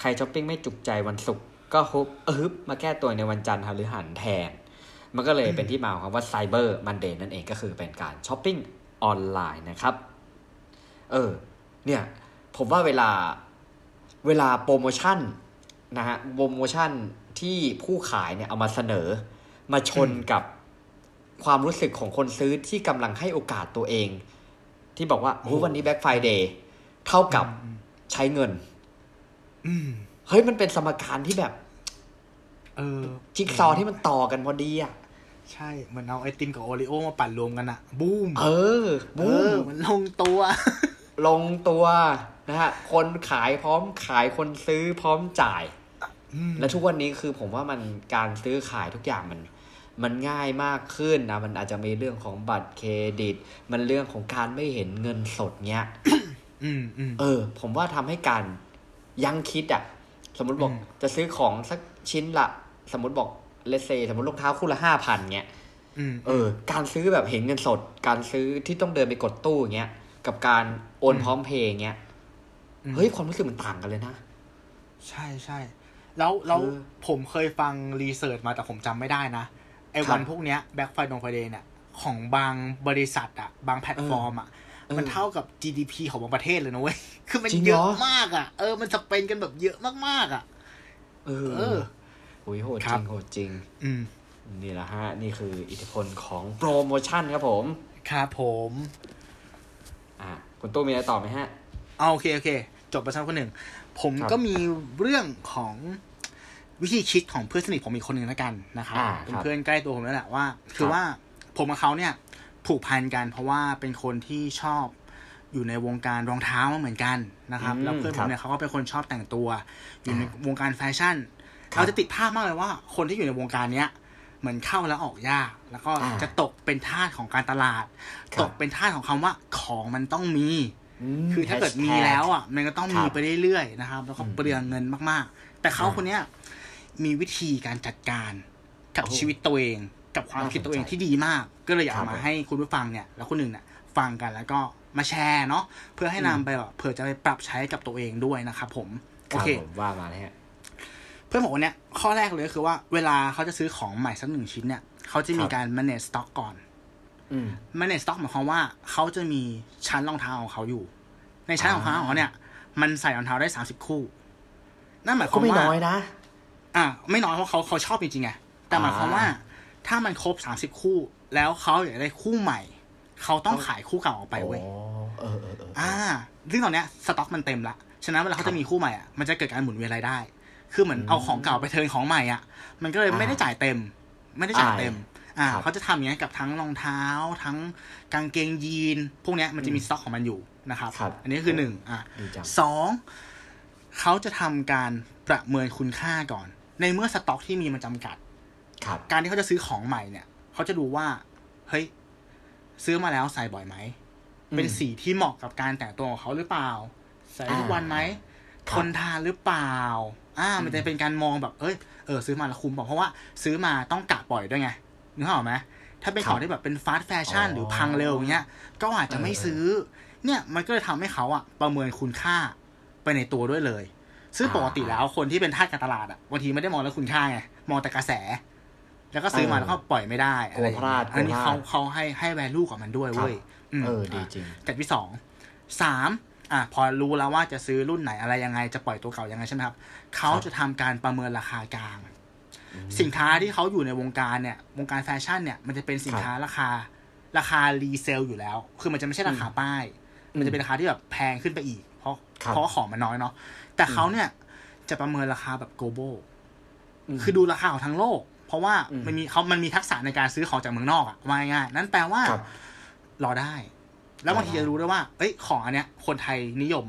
[SPEAKER 3] ใครช้อปปิ้งไม่จุกใจวันศุกร์ก็ฮุบเออมาแก้ตัวในวันจันทร์หรือหันแทน มันก็เลยเป็นที่มาของคำว่า Cyber Monday นั่นเองก็คือเป็นการช้อปปิ้งออนไลน์นะครับ เออ เนี่ย ผมว่าเวลาเวลาโปรโมชั่นนะฮะโปรโมชั่นที่ผู้ขายเนี่ยเอามาเสนอ มาชนกับความรู้สึกของคนซื้อที่กำลังให้โอกาสตัวเอง ที่บอกว่าโอ้วันนี้ Black Friday เท่ากับใช้เงิน
[SPEAKER 2] อืม
[SPEAKER 3] เฮ้ยมันเป็นสมการที่แบบ
[SPEAKER 2] เออ
[SPEAKER 3] จิ๊กซอว์ที่มันต่อกันพอดีอะ
[SPEAKER 2] ใช่ เหมือนเอาไอติมกับโอริโอมาปั่นรวมกันอะบูม
[SPEAKER 3] เออ
[SPEAKER 2] เอ
[SPEAKER 3] บู
[SPEAKER 2] อ
[SPEAKER 3] ม
[SPEAKER 2] มันลงตัว
[SPEAKER 3] ลงตัว นะฮะคนขายพร้อมขายคนซื้อพร้อมจ่าย
[SPEAKER 2] อืม
[SPEAKER 3] และทุกวันนี้คือผมว่ามันการซื้อขายทุกอย่างมันมันง่ายมากขึ้นนะมันอาจจะมีเรื่องของบัตรเครดิต มันเรื่องของการไม่เห็นเงินสดเนี้ย
[SPEAKER 2] อืมอืม
[SPEAKER 3] เออ ผมว่าทำให้การยังคิดอะสมมติบอก
[SPEAKER 2] อืม
[SPEAKER 3] จะซื้อของสักชิ้นละ สมมติบอกเลเซสมมติรองเท้าคู่ละห้าพันเงี้ย
[SPEAKER 2] อืม
[SPEAKER 3] เออ การซื้อแบบเห็นเงินสด การซื้อที่ต้องเดินไปกดตู้อย่างเงี้ย กับการโอน
[SPEAKER 2] อืม
[SPEAKER 3] พร้อมเพย์เงี้ย
[SPEAKER 2] อืม
[SPEAKER 3] เฮ้ยความรู้สึกมันต่างกันเลยนะ
[SPEAKER 2] ใช่ใช่แล้วแล้ว
[SPEAKER 3] คือ
[SPEAKER 2] ผมเคยฟังรีเสิร์ชมาแต่ผมจำไม่ได้นะไอ้
[SPEAKER 3] ครับ
[SPEAKER 2] วันพวกเนี้ย Black Friday เนี่ยของบางบริษัทอะบางแพลตฟอร์มอะ
[SPEAKER 3] เออ
[SPEAKER 2] มันเท่ากับ GDP ของบางประเทศเลยนะเว้ย คือมันเยอะมากอะจริงเหรอเออ มัน spend กันแบบเยอะมากๆอะ
[SPEAKER 3] เออ
[SPEAKER 2] เออ
[SPEAKER 3] โอ้ยโหดจ
[SPEAKER 2] ริงค
[SPEAKER 3] รั
[SPEAKER 2] บ
[SPEAKER 3] โหดจริง
[SPEAKER 2] อืม
[SPEAKER 3] นี่แหละฮะ นี่คืออิทธิพลของโปรโมชั่นครับผม
[SPEAKER 2] ครับผม
[SPEAKER 3] อ่า คุณตู้มีอะไรต่อไหมฮะ
[SPEAKER 2] เอาโอเค โอเค จบไปสักคนหนึ่ง ผม
[SPEAKER 3] ครับ
[SPEAKER 2] ก็มีเรื่องของวิธีคิดของเพื่อนสนิทผมอีกคนหนึ่งแล้วกันนะครับ
[SPEAKER 3] อ่า
[SPEAKER 2] เป็น
[SPEAKER 3] ครับ
[SPEAKER 2] เพื่อนใกล้ตัวผมนั่นแหละว่า คือ
[SPEAKER 3] ครับ
[SPEAKER 2] ว่าผมกับเขาเนี่ยผูกพันกันเพราะว่าเป็นคนที่ชอบอยู่ในวงการรองเท้าเหมือนกันนะครับ
[SPEAKER 3] อืม
[SPEAKER 2] แล้วเพื่อนผมเนี่ยเขาก็เป็นคนชอบแต่งตัว อยู่ในวงการแฟชั่น
[SPEAKER 3] ครับ
[SPEAKER 2] เราจะติดภาพมากเลยว่าคนที่อยู่ในวงการเนี้ยเหมือนเข้าแล้วออกยาก แล้วก็
[SPEAKER 3] อ่า
[SPEAKER 2] จะตกเป็นทาสของการตลาด
[SPEAKER 3] ครับ
[SPEAKER 2] ตกเป็นทาสของคำว่าของมันต้องมี
[SPEAKER 3] ม
[SPEAKER 2] คือถ้าเกิดมี
[SPEAKER 3] hashtag
[SPEAKER 2] แล้วอะ มันก็ต้อง
[SPEAKER 3] ครั
[SPEAKER 2] มี
[SPEAKER 3] บ
[SPEAKER 2] ไปเรื่อยๆนะครับ แล้วก็
[SPEAKER 3] อืม
[SPEAKER 2] เปลืองเงินมากๆ แต่เขา
[SPEAKER 3] อ่า
[SPEAKER 2] คนเนี้ยมีวิธีการจัดการกับ
[SPEAKER 3] โอ้
[SPEAKER 2] ชีวิตตัวเอง กับความ
[SPEAKER 3] น่าสนใจ
[SPEAKER 2] คิดตัวเองที่ดีมาก ก็เลยอยาก
[SPEAKER 3] ครับ
[SPEAKER 2] เอามาให้คุณผู้ฟังเนี่ย แล้วคนหนึ่งเนี่ยฟังกันแล้วก็มาแชร์เนาะเพื่อให้นำไปแบบเผื่อจะไปปรับใช้กับตัวเองด้วยนะครับผม
[SPEAKER 3] ค
[SPEAKER 2] โอ
[SPEAKER 3] รับ
[SPEAKER 2] เค
[SPEAKER 3] ผมว่ามาเลยฮะ
[SPEAKER 2] เพื่อนบอกว่าเนี่ยข้อแรกเลยก็คือว่าเวลาเขาจะซื้อของใหม่สักหนึ่งชิ้นเนี่ยเขาจะมี
[SPEAKER 3] ครับ
[SPEAKER 2] การ manage stock ก่อน
[SPEAKER 3] อืม
[SPEAKER 2] manage stock หมายความว่าเขาจะมีชั้นรองเท้าของเขาอยู่ ในชั้นรองเท้าของเขาเนี่ย มันใส่รองเท้าได้สามสิบคู่ นั่นหมายค
[SPEAKER 3] ก็
[SPEAKER 2] วาม
[SPEAKER 3] ไม่
[SPEAKER 2] ว่า
[SPEAKER 3] น้อยนะ
[SPEAKER 2] อะไม่น้อยเพราะเขาเขาชอบจริงๆไงแต่หมายความว่า ถ้ามันครบสามสิบคู่ แล้วเขาอยากได้คู่ใหม่ เขาต้องขายคู่เก่าออกไปเว้ย
[SPEAKER 3] อ๋อเออเออเออ
[SPEAKER 2] อ่าซึ่งตอนเนี้ยสต็อกมันเต็มละ ฉะนั้นเวลาเขาจะมีคู่ใหม่อะ มันจะเกิดการหมุนเวียนรายได้ คือเหมือน
[SPEAKER 3] อืม
[SPEAKER 2] เอาของเก่าไปเทิร์นของใหม่อะ มันก็เลยไม่ได้
[SPEAKER 3] อ่า
[SPEAKER 2] จ่ายเต็ม ไม่ได้จ่ายเต็ม อ่า
[SPEAKER 3] ครับ
[SPEAKER 2] เขาจะทำอย่างนี้ยกับทั้งรองเท้า ทั้งกางเกงยีน พวกเนี้ยมันจะมี
[SPEAKER 3] อืม
[SPEAKER 2] สต็อกของมันอยู่นะครับ
[SPEAKER 3] ครับ
[SPEAKER 2] อันนี้คือหนึ่งอะ
[SPEAKER 3] ดีจัง
[SPEAKER 2] สองเขาจะทำการประเมินคุณค่าก่อน ในเมื่อสต็อกที่มีมันจำกัด
[SPEAKER 3] ครับ
[SPEAKER 2] การที่เขาจะซื้อของใหม่เนี่ย เขาจะดูว่า เฮ้ย ซื้อมาแล้วใส่บ่อยไหม เป็นสีที่เหมาะกับการแต่งตัวของเขาหรือเปล่า ใส่ทุกวันไหม
[SPEAKER 3] ครับ
[SPEAKER 2] ทนทานหรือเปล่า อ่า มันจะเป็นการมองแบบ เอ้ย เออ ซื้อมาแล้วคุ้มบอกเพราะว่า ซื้อมาต้องกะปล่อยด้วยไง นึกออกไหมถ้าเป็นของที่แบบเป็นฟาสต์แฟชั่น
[SPEAKER 3] อ๋อ
[SPEAKER 2] หรือพังเร็วอย่างเงี้ย ก็อาจจะไม่ซื้อ เนี่ยมันก็เลยทำให้เขาอะประเมินคุณค่าไปในตัวด้วยเลย ซึ่งปกติแล้วคนที่เป็นทาสการตลาดอะบางทีไม่ได้มองเรื่องคุณค่าไง มองแต่กระแส แล้วก็ซื้อมาแล้วก็ปล่อยไม่ได้อะไรอย่าง
[SPEAKER 3] กลัวพลา
[SPEAKER 2] เงี้
[SPEAKER 3] ด
[SPEAKER 2] ยอันนี้
[SPEAKER 3] กลัวพ
[SPEAKER 2] เขา
[SPEAKER 3] ลาด
[SPEAKER 2] เขาให้ให้แวลูกับมันด้วยเว้ยม
[SPEAKER 3] เออดีจริง
[SPEAKER 2] แต่ที่สองสามอะพอรู้แล้วว่าจะซื้อรุ่นไหนอะไรยังไงจะปล่อยตัวเก่ายังไงใช่ไหมครับเขาจะทำการประเมินราคากลาง สินค้าที่เขาอยู่ในวงการเนี่ยวงการแฟชั่นเนี่ยมันจะเป็นสินค้าราคา ราคา resale อยู่แล้ว คือมันจะไม่ใช่ราคาป้าย มันจะเป็นราคาที่แบบแพงขึ้นไปอีก เพราะ
[SPEAKER 3] ครับ
[SPEAKER 2] เพราะว่าของมันน้อยเนาะแต่เขาเนี่ยจะประเมินราคาแบบ global
[SPEAKER 3] ม
[SPEAKER 2] คือดูราคาของทั้งโลก เพราะว่า
[SPEAKER 3] อืม
[SPEAKER 2] มันมีเขามันมีทักษะในการซื้อของจากเมืองนอกอะว่าง่ายๆนั่นแปลว่า
[SPEAKER 3] ครับ
[SPEAKER 2] รอได้ แล้วบางที
[SPEAKER 3] รอได้
[SPEAKER 2] จะรู้ด้วยว่า เอ้ยของอันเนี้ย คนไทยนิยม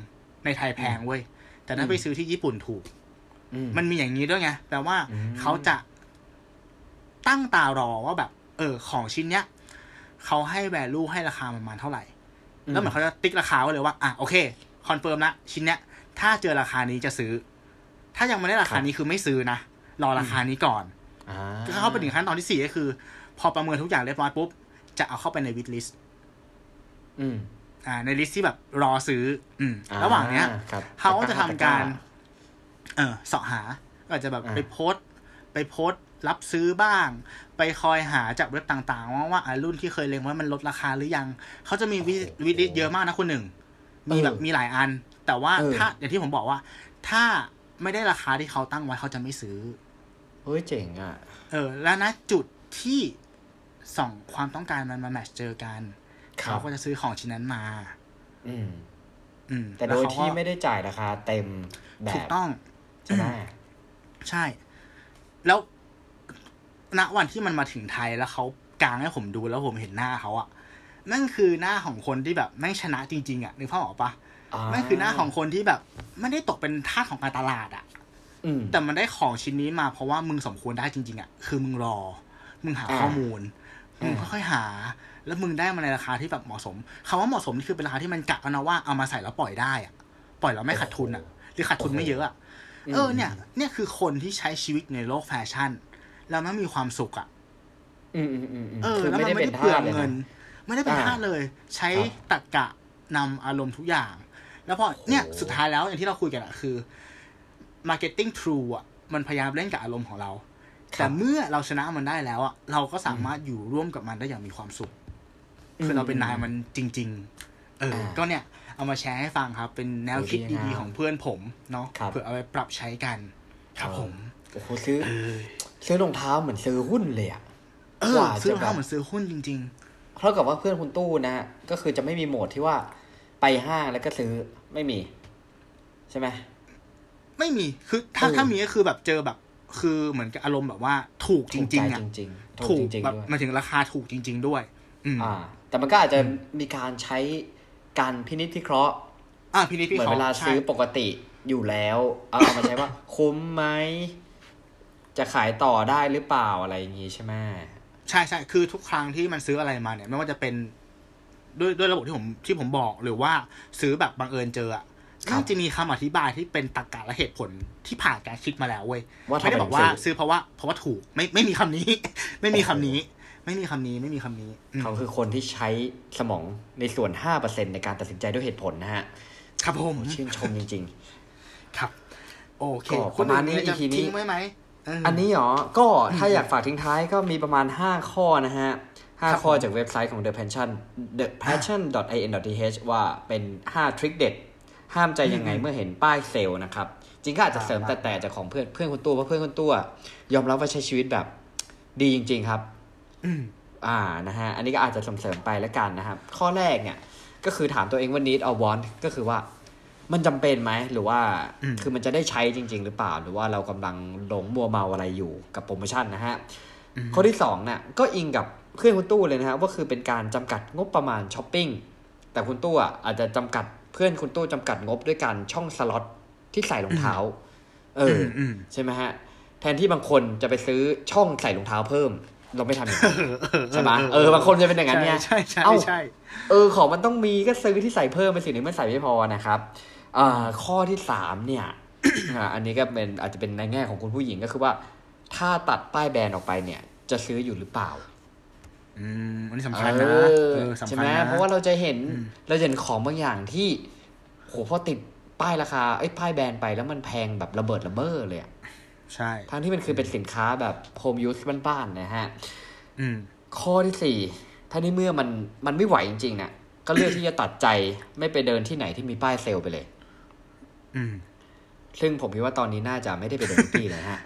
[SPEAKER 2] ในไทยแพงเว้ยแต่ถ้า
[SPEAKER 3] อืม
[SPEAKER 2] ไปซื้อที่ญี่ปุ่นถูก
[SPEAKER 3] อื
[SPEAKER 2] มันมีอย่างนี้ด้วยไงแปลว่า
[SPEAKER 3] อืม
[SPEAKER 2] เขาจะตั้งตารอว่าแบบ เออ ของชิ้นเนี้ยเขาให้ value ให้ราคาประมาณเท่าไหร่ แล้วเหมือนเขาจะติ๊กราคาไว้เลยว่า อะโอเค confirm ละชิ้นเนี้ย ถ้าเจอราคานี้จะซื้อ ถ้ายังไม่ได้ราคานี้คือไม่ซื้อนะรอราคานี้ก่อน
[SPEAKER 3] อ่า
[SPEAKER 2] ก็เข้าไปถึงขั้นตอนที่สี่ก็คือ พอประเมินทุกอย่างเรียบร้อยปุ๊บ จะเอาเข้าไปใน wishlist
[SPEAKER 3] อืม
[SPEAKER 2] อ่า ใน list ที่แบบรอซื้อ อืม
[SPEAKER 3] อ่
[SPEAKER 2] ระหว่างเนี้ย
[SPEAKER 3] ครับ
[SPEAKER 2] เขาก็จะทำการ
[SPEAKER 3] ตะ
[SPEAKER 2] เออเสาะหาก็อาจจะแบบ
[SPEAKER 3] อ่า
[SPEAKER 2] ไปโพสต์ไปโพสต์รับซื้อบ้าง ไปคอยหาจากเว็บต่างๆ ว่าว่าอะรุ่นที่เคยเล็งไว้มันลดราคาหรือยัง เขาจะมีวิวิดิสเยอะมากนะคุณหนึ่ง มีแบบมีหลายอัน แต่ว่าถ้าอย่างที่ผมบอกว่า ถ้าไม่ได้ราคาที่เขาตั้งไว้เขาจะไม่ซื้อ
[SPEAKER 3] เฮ้ยเจ๋งอะ
[SPEAKER 2] เออ แล้วนะจุดที่สองความต้องการมันมาแมทช์เจอกัน
[SPEAKER 3] ครับ
[SPEAKER 2] เขาก็จะซื้อของชิ้นนั้นมา
[SPEAKER 3] อืม
[SPEAKER 2] อืม
[SPEAKER 3] แต่โด
[SPEAKER 2] ล้
[SPEAKER 3] ยว
[SPEAKER 2] เขาก็
[SPEAKER 3] ที่ไม่ได้จ่ายราคาเต็มแบ
[SPEAKER 2] ถู
[SPEAKER 3] บ
[SPEAKER 2] กต้อง
[SPEAKER 3] ใช่ไหม
[SPEAKER 2] ใช่ แล้วณวันที่มันมาถึงไทยแล้วเขากางให้ผมดูแล้วผมเห็นหน้าเขาอะนั่นคือหน้าของคนที่แบบแม่งชนะจริง ๆอะนึกภาพออกปะ
[SPEAKER 3] อ่า
[SPEAKER 2] นั่นคือหน้าของคนที่แบบ ไม่ได้ตกเป็นทาสของการตลาดอะ
[SPEAKER 3] อืม
[SPEAKER 2] แต่มันได้ของชิ้นนี้มาเพราะว่ามึงสมควรได้จริง ๆอะคือมึงรอ มึงหา
[SPEAKER 3] อ่า
[SPEAKER 2] ข้อมูล
[SPEAKER 3] อื
[SPEAKER 2] มึ
[SPEAKER 3] ม
[SPEAKER 2] งค่อยๆหา แล้วมึงได้มาในราคาที่แบบเหมาะสมคำว่าเหมาะสมนี่คือเป็นราคาที่มันกะกันนะว่าเอามาใส่แล้วปล่อยได้อะปล่อยแล้วไม่ขาดทุนอะหรือขาดทุนไม่เยอะอะ เออเนี่ย เนี่ยคือคนที่ใช้ชีวิตในโลกแฟชั่น แล้วมันมีความสุขอะ
[SPEAKER 3] อืมอืมอืมอืม
[SPEAKER 2] เออ
[SPEAKER 3] คือ
[SPEAKER 2] แล้ว
[SPEAKER 3] ไม่
[SPEAKER 2] มัน
[SPEAKER 3] ได้
[SPEAKER 2] ไม่
[SPEAKER 3] เป็น
[SPEAKER 2] ได้เปลื
[SPEAKER 3] ทา
[SPEAKER 2] อ
[SPEAKER 3] ส
[SPEAKER 2] ง
[SPEAKER 3] เลย
[SPEAKER 2] เงิน
[SPEAKER 3] นะ
[SPEAKER 2] ไม่ได้เป็น
[SPEAKER 3] อ่า
[SPEAKER 2] ทาสเลย ใช้
[SPEAKER 3] ครับ
[SPEAKER 2] ตรรกะนำอารมณ์ทุกอย่าง แล้วพอเนี่ย
[SPEAKER 3] โอ้
[SPEAKER 2] สุดท้ายแล้วอย่างที่เราคุยกันอะคือ marketing true อะมันพยายามเล่นกับอารมณ์ของเรา แต่เมื่อเราชนะมันได้แล้วอะเราก็สามารถอยู่ร่วมกับมันได้อย่างมีความสุข คือเราเป็นนายมันจริง ๆ เออ
[SPEAKER 3] อ่า
[SPEAKER 2] ก็เนี่ย เอามาแชร์ให้ฟังครับ เป็นแนวคิด
[SPEAKER 3] โอ้ดีงาม
[SPEAKER 2] ดีๆของเพื่อนผมเนาะ
[SPEAKER 3] ครับ
[SPEAKER 2] เผื่อเอาไปปรับใช้กัน ครับผม
[SPEAKER 3] โอ้โหซื้อซื้อรองเท้าเหมือนซื้อหุ้นเลยอะ
[SPEAKER 2] เออก
[SPEAKER 3] ว่า
[SPEAKER 2] ซื้อ
[SPEAKER 3] จะ
[SPEAKER 2] รอง
[SPEAKER 3] แบบ
[SPEAKER 2] เท้าเหมือนซื้อหุ้นจริง
[SPEAKER 3] เท่ากับว่าเพื่อนคุณตู้นะฮะก็คือจะไม่มีโหมดที่ว่าไปห้างแล้วก็ซื้อไม่มี ใช่ไหม
[SPEAKER 2] ๆไม่มีคือถ้า
[SPEAKER 3] เออ
[SPEAKER 2] ถ้ามีก็คือแบบเจอแบบ คือเหมือนกับอารมณ์แบบว่าถูกจริงๆอะ
[SPEAKER 3] ถูกใจจริงๆ
[SPEAKER 2] ถู
[SPEAKER 3] ถู
[SPEAKER 2] ก
[SPEAKER 3] กจริง
[SPEAKER 2] แบบ
[SPEAKER 3] ๆด้วย
[SPEAKER 2] มาถึงราคาถูกจริง ๆด้วย อืม
[SPEAKER 3] อ่าแต่มันก็อาจจะมีการใช้ การพินิจพิเคราะห์
[SPEAKER 2] อ่าพี่นิดพี่
[SPEAKER 3] เหมือน
[SPEAKER 2] เขา
[SPEAKER 3] เวลา
[SPEAKER 2] ใช่
[SPEAKER 3] ซื้อปกติอยู่แล้วเอาเอามาใช้ว่า คุ้มไหมจะขายต่อได้หรือเปล่าอะไรอย่างงี้ใช่ไหม
[SPEAKER 2] ใช่ใช่คือทุกครั้งที่มันซื้ออะไรมาเนี่ย ไม่ว่าจะเป็นด้วยด้วยระบบที่ผมที่ผมบอกหรือว่าซื้อแบบบังเอิญเจออะมันจะมีคำอธิบายที่เป็นตรรกะและเหตุผลที่ผ่านการคิดมาแล้วเว้ย
[SPEAKER 3] ว่าทำ
[SPEAKER 2] ไม่ได้
[SPEAKER 3] ไม
[SPEAKER 2] บอกว่า
[SPEAKER 3] ถึงซื้อ
[SPEAKER 2] ซื้อเพราะว่าเพราะว่าถูกไม่ไม่มีคำนี้ ไม่มีคำนี้ ไม่มีคำนี้ไม่มีคำนี้อืม
[SPEAKER 3] เขาคือคนที่ใช้สมองในส่วนห้าเปอร์เซ็นในการตัดสินใจด้วยเหตุผลนะฮะ
[SPEAKER 2] ครับผม
[SPEAKER 3] ชื่นชมจริง
[SPEAKER 2] ครับ โอเค
[SPEAKER 3] ก็
[SPEAKER 2] คุณ
[SPEAKER 3] ประมาณนี้
[SPEAKER 2] หงจะ
[SPEAKER 3] EP นี้
[SPEAKER 2] ทิ้งไว้ไหมเๆ
[SPEAKER 3] อันนี้เหรอ ก็ถ้าอยากฝากทิ้งท้ายก็มีประมาณห้าข้อนะฮะห้า
[SPEAKER 2] ครับ
[SPEAKER 3] ข้อ
[SPEAKER 2] ผม
[SPEAKER 3] จากเว็บไซต์ของ The Passion The Passion in th ว่าเป็นห้าทริคเด็ดห้ามใจยังไงเมื่อเห็นป้ายเซลล์นะครับ จริงก็อาจจะเสริมแต่แต่จากของเพื่อนเพื่อนคุณตัวเพราะเพื่อนคุณตัวยอมรับว่าใช้ชีวิตแบบดีจริง ๆ ครับ
[SPEAKER 2] อืม
[SPEAKER 3] อ่านะฮะอันนี้ก็อาจจะเสริมๆไปแล้วกันนะครับ ข้อแรกเนี่ย ก็คือถามตัวเองว่า need or want ก็คือว่ามันจำเป็นไหมหรือว่า
[SPEAKER 2] อืม
[SPEAKER 3] คือมันจะได้ใช้จริง ๆ หรือเปล่า หรือว่าเรากำลังหลงมัวเมาอะไรอยู่กับโปรโมชั่นนะฮะข้อที่สองเนี่ยก็อิงกับเพื่อนคุณตู้เลยนะฮะว่าคือเป็นการจำกัดงบประมาณช้อปปิ้งแต่คุณตู้อะอาจจะจำกัดเพื่อนคุณตู้จำกัดงบด้วยการช่องสล็อตที่ใส่รองเท้า เอออ
[SPEAKER 2] อืม
[SPEAKER 3] ใช่ไหมฮะ แทนที่บางคนจะไปซื้อช่องใส่รองเท้าเพิ่ม เราไม่ทำอย่างนั้นใช่ไหมเออบางคนจะเป็นอย่างนั้นเนี่ย
[SPEAKER 2] ใช่ใช่
[SPEAKER 3] เอ้า
[SPEAKER 2] ใช่
[SPEAKER 3] เออของมันต้องมีก็ซื้อที่ใส่เพิ่มไปสินี้มันใส่ไม่พอนะครับอ่าข้อที่สามเนี่ยอ่าอันนี้ก็เป็นอาจจะเป็นในแง่ของคุณผู้หญิงก็คือว่า ถ้าตัดป้ายแบรนด์ออกไปเนี่ย จะซื้ออยู่หรือเปล่า
[SPEAKER 2] อืมอันนี้สำคัญนะ
[SPEAKER 3] เอ
[SPEAKER 2] เอ
[SPEAKER 3] อ
[SPEAKER 2] อสำ
[SPEAKER 3] ใช่
[SPEAKER 2] คัญ
[SPEAKER 3] ไหม
[SPEAKER 2] นะ
[SPEAKER 3] เพราะว่าเราจะเห็น
[SPEAKER 2] อืม
[SPEAKER 3] เราจะเห็นของบางอย่างที่โหพอติดป้ายราคาไอ้ยป้ายแบรนด์ไปแล้วมันแพงแบบระเบิดระเบ้อเลยอะ
[SPEAKER 2] ใช่
[SPEAKER 3] ทั้งที่มันคือเป็นสินค้าแบบโฮมยูสบ้านๆนะฮะ
[SPEAKER 2] อืม
[SPEAKER 3] ข้อที่สี่ถ้าในเมื่อมันมันไม่ไหวจริงๆเนี่ยก็เลือกที่จะตัดใจไม่ไปเดินที่ไหนที่มีป้ายเซลล์ไปเลย
[SPEAKER 2] อืม
[SPEAKER 3] ซึ่งผมคิดว่าตอนนี้น่าจะไม่ได้ไปเดินทุกที่เลยฮะ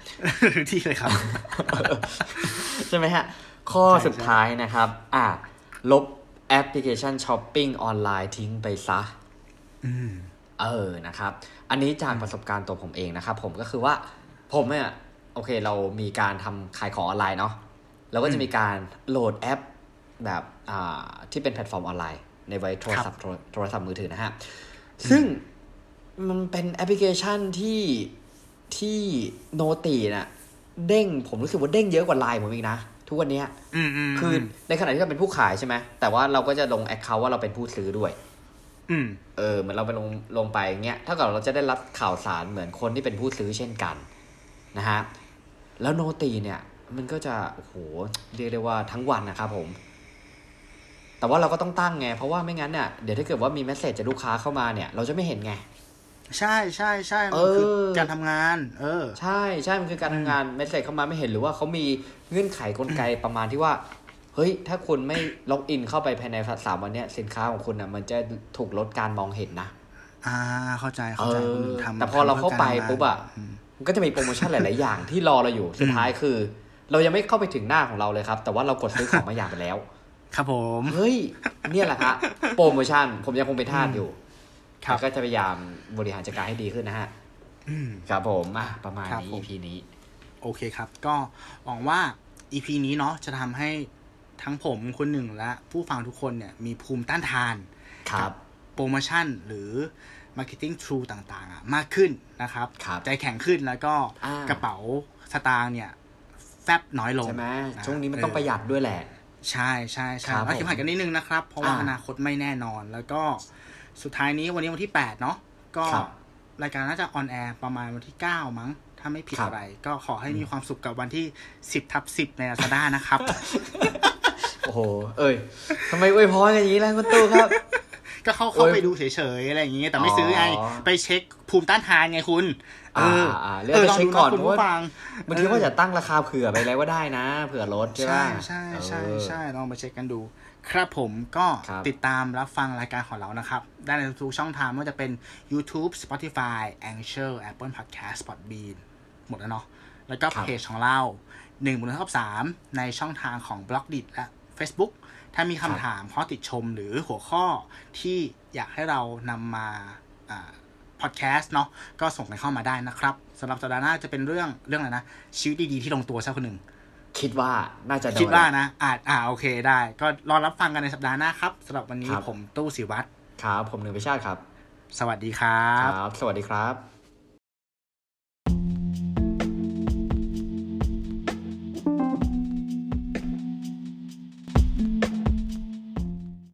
[SPEAKER 2] ที่เลยครับ
[SPEAKER 3] ใช่ไหมฮะ ข้อ
[SPEAKER 2] ใช่
[SPEAKER 3] สุดท้ายนะครับ อะลบแอปพลิเคชันช้อปปิ้งออนไลน์ทิ้งไปซะ
[SPEAKER 2] อืม
[SPEAKER 3] เออนะครับ อันนี้จากประสบการณ์ตัวผมเองนะครับ ผมก็คือว่า ผมเนี่ยโอเคเรามีการทำขายของออนไลน์เนาะเราก็จะมีการโหลดแอปแบบอ่าที่เป็นแพลตฟอร์มออนไลน์ ในไว้โทรศัพท์โทรโทรศัพท์มือถือนะฮะ ซึ่งมันเป็นแอปพลิเคชันที่ที่ noti น่ะ เด้งผมรู้สึกว่าเด้งเยอะกว่าไลน์ผมอีกนะ ทุกวันเนี้ย
[SPEAKER 2] อืมอืม
[SPEAKER 3] คือในขณะที่เราเป็นผู้ขายใช่ไหมแต่ว่าเราก็จะลง account ว่าเราเป็นผู้ซื้อด้วย
[SPEAKER 2] อืม
[SPEAKER 3] เออเหมือนเราไปลงลงไปเงี้ยเท่ากับเราจะได้รับข่าวสารเหมือนคนที่เป็นผู้ซื้อเช่นกัน นะฮะแล้วโนตีเนี่ยมันก็จะโอ้โหเรียกได้ว่าทั้งวันนะครับผม แต่ว่าเราก็ต้องตั้งไง เพราะว่าไม่งั้นเนี่ยเดี๋ยวถ้าเกิดว่ามีเมสเซจจากลูกค้าเข้ามาเนี่ย เราจะไม่เห็นไง
[SPEAKER 2] ใช่ใช่ใช่
[SPEAKER 3] เอ
[SPEAKER 2] มัน
[SPEAKER 3] อ
[SPEAKER 2] คือการทำงาน เออ
[SPEAKER 3] ใช่ใช่มันคือการทำงานเมสเซจเข้ามาไม่เห็นหรือว่าเขามีเงื่อนไขกลไกประมาณที่ว่าเฮ้ย ถ้าคุณไม่ล็อกอินเข้าไปภายในสามวันเนี้ยสินค้าของคุณอะมันจะถูกลดการมองเห็นนะ
[SPEAKER 2] อ่า เข้าใจ เข้าใจ
[SPEAKER 3] เออ
[SPEAKER 2] คนอื่นทำ
[SPEAKER 3] แต่พอเราเข้าไป
[SPEAKER 2] ทำพื่
[SPEAKER 3] ปุ๊บอะ
[SPEAKER 2] อื ม
[SPEAKER 3] มันก็จะมีโปรโมชั่นหลาย ๆ อย่างที่รอเราอยู่สุดท้ายคือ เรายังไม่เข้าไปถึงหน้าของเราเลยครับ แต่ว่าเรากดซื้อของมาอย่างไปแล้ว
[SPEAKER 2] ครับผม
[SPEAKER 3] เฮ้ยเนี่ยแหละครับโปรโมชั่นผมยังคงเป็นทาสอยู่
[SPEAKER 2] ครับ
[SPEAKER 3] แต่ก็จะพยายามบริหารจัดการให้ดีขึ้นนะฮะ
[SPEAKER 2] อืม
[SPEAKER 3] ครับผมอะประมาณ
[SPEAKER 2] ครับ
[SPEAKER 3] นี้
[SPEAKER 2] ผม
[SPEAKER 3] EP นี้
[SPEAKER 2] โอเคครับ ก็หวังว่า EP นี้เนาะจะทำให้ทั้งผมคนหนึ่งและผู้ฟังทุกคนเนี่ยมีภูมิต้านทาน
[SPEAKER 3] ครับ
[SPEAKER 2] โปรโมชั่นหรือ Marketing True ต่างๆอะมากขึ้นนะครับ
[SPEAKER 3] ครับ
[SPEAKER 2] ใจแข็งขึ้นแล้วก็
[SPEAKER 3] อ่าก
[SPEAKER 2] ระเป๋าสตางค์เนี่ย แฟบน้อยลง
[SPEAKER 3] ใช่ไหมะช่วงนี้มันต้อง
[SPEAKER 2] เป
[SPEAKER 3] ระหยัดด้วยแหละ
[SPEAKER 2] ใช่ใช่ใช่
[SPEAKER 3] ครับ
[SPEAKER 2] แล้วเก็บผ่านกันนิดนึงนะครับ เพราะว่า
[SPEAKER 3] อ่า
[SPEAKER 2] อนาคตไม่แน่นอนแล้วก็สุดท้ายนี้วันนี้วันที่ 8 เนาะก็
[SPEAKER 3] ครับ
[SPEAKER 2] รายการน่าจะ on air ประมาณวันที่ 9 มั้ง ถ้าไม่ผิด
[SPEAKER 3] ครับ
[SPEAKER 2] อะไร ก็ขอให้มีความสุขกับวันที่ 10ทับ10 ใน Lazada นะครับ
[SPEAKER 3] โอ้โห เอ้ยทำไมอวยพรกันอย่างนี้ล่ะคุณตู้ครับ
[SPEAKER 2] ก็เข้าเข้า
[SPEAKER 3] โอ้ย
[SPEAKER 2] ไปดูเฉยๆอะไรอย่างเงี้ยแต่ไม่ซื้อไง
[SPEAKER 3] อ๋อ
[SPEAKER 2] ไปเช็คภูมิต้านทานไงคุณเออ
[SPEAKER 3] อ่าๆเลือกไปเช็คก่อน
[SPEAKER 2] ลงดูะคุณ
[SPEAKER 3] เพราะว่า
[SPEAKER 2] ผู้ฟัง
[SPEAKER 3] บางทีว่าจะตั้งราคาเผื่อไปแล้วว่าได้นะ เผื่อลดใช่ไหม
[SPEAKER 2] ใช่ใช่ใช่ใช่ลองไปเช็คกันดู ครับผมก็
[SPEAKER 3] ครับ
[SPEAKER 2] ติดตามรับฟังรายการของเรานะครับ ได้ในทุกช่องทางไม่ว่าจะเป็น YouTube Spotify Anchor Apple Podcast Podbean หมดแล้วเนาะแล้วก็
[SPEAKER 3] ครับ
[SPEAKER 2] เพจของเรา1นึ่งบนทับสามในช่องทางของ b l o g d i t และ Facebook ถ้ามีคำถามข้อติดชมหรือหัวข้อที่อยากให้เรานำมาพอดแคสต์เนาะก็ส่งกันเข้ามาได้นะครับสำหรับสัปดาห์หน้าจะเป็นเรื่องเรื่องอะไรนะ ชีวิตดีๆที่ลงตัวสักคนหนึ่ง
[SPEAKER 3] คิดว่าน่าจะโดน
[SPEAKER 2] คิดว่านะอาจอ่าโอเคได้ ก็รอรับฟังกันในสัปดาห์หน้าครับสำหรับวันนี้
[SPEAKER 3] ครับ
[SPEAKER 2] ผมตู้สิวัตร
[SPEAKER 3] ครับ ผมหนึ่งพิชาติครับ
[SPEAKER 2] สวัสดีครั
[SPEAKER 3] ค
[SPEAKER 2] บ
[SPEAKER 3] รับ สวัสดีครับ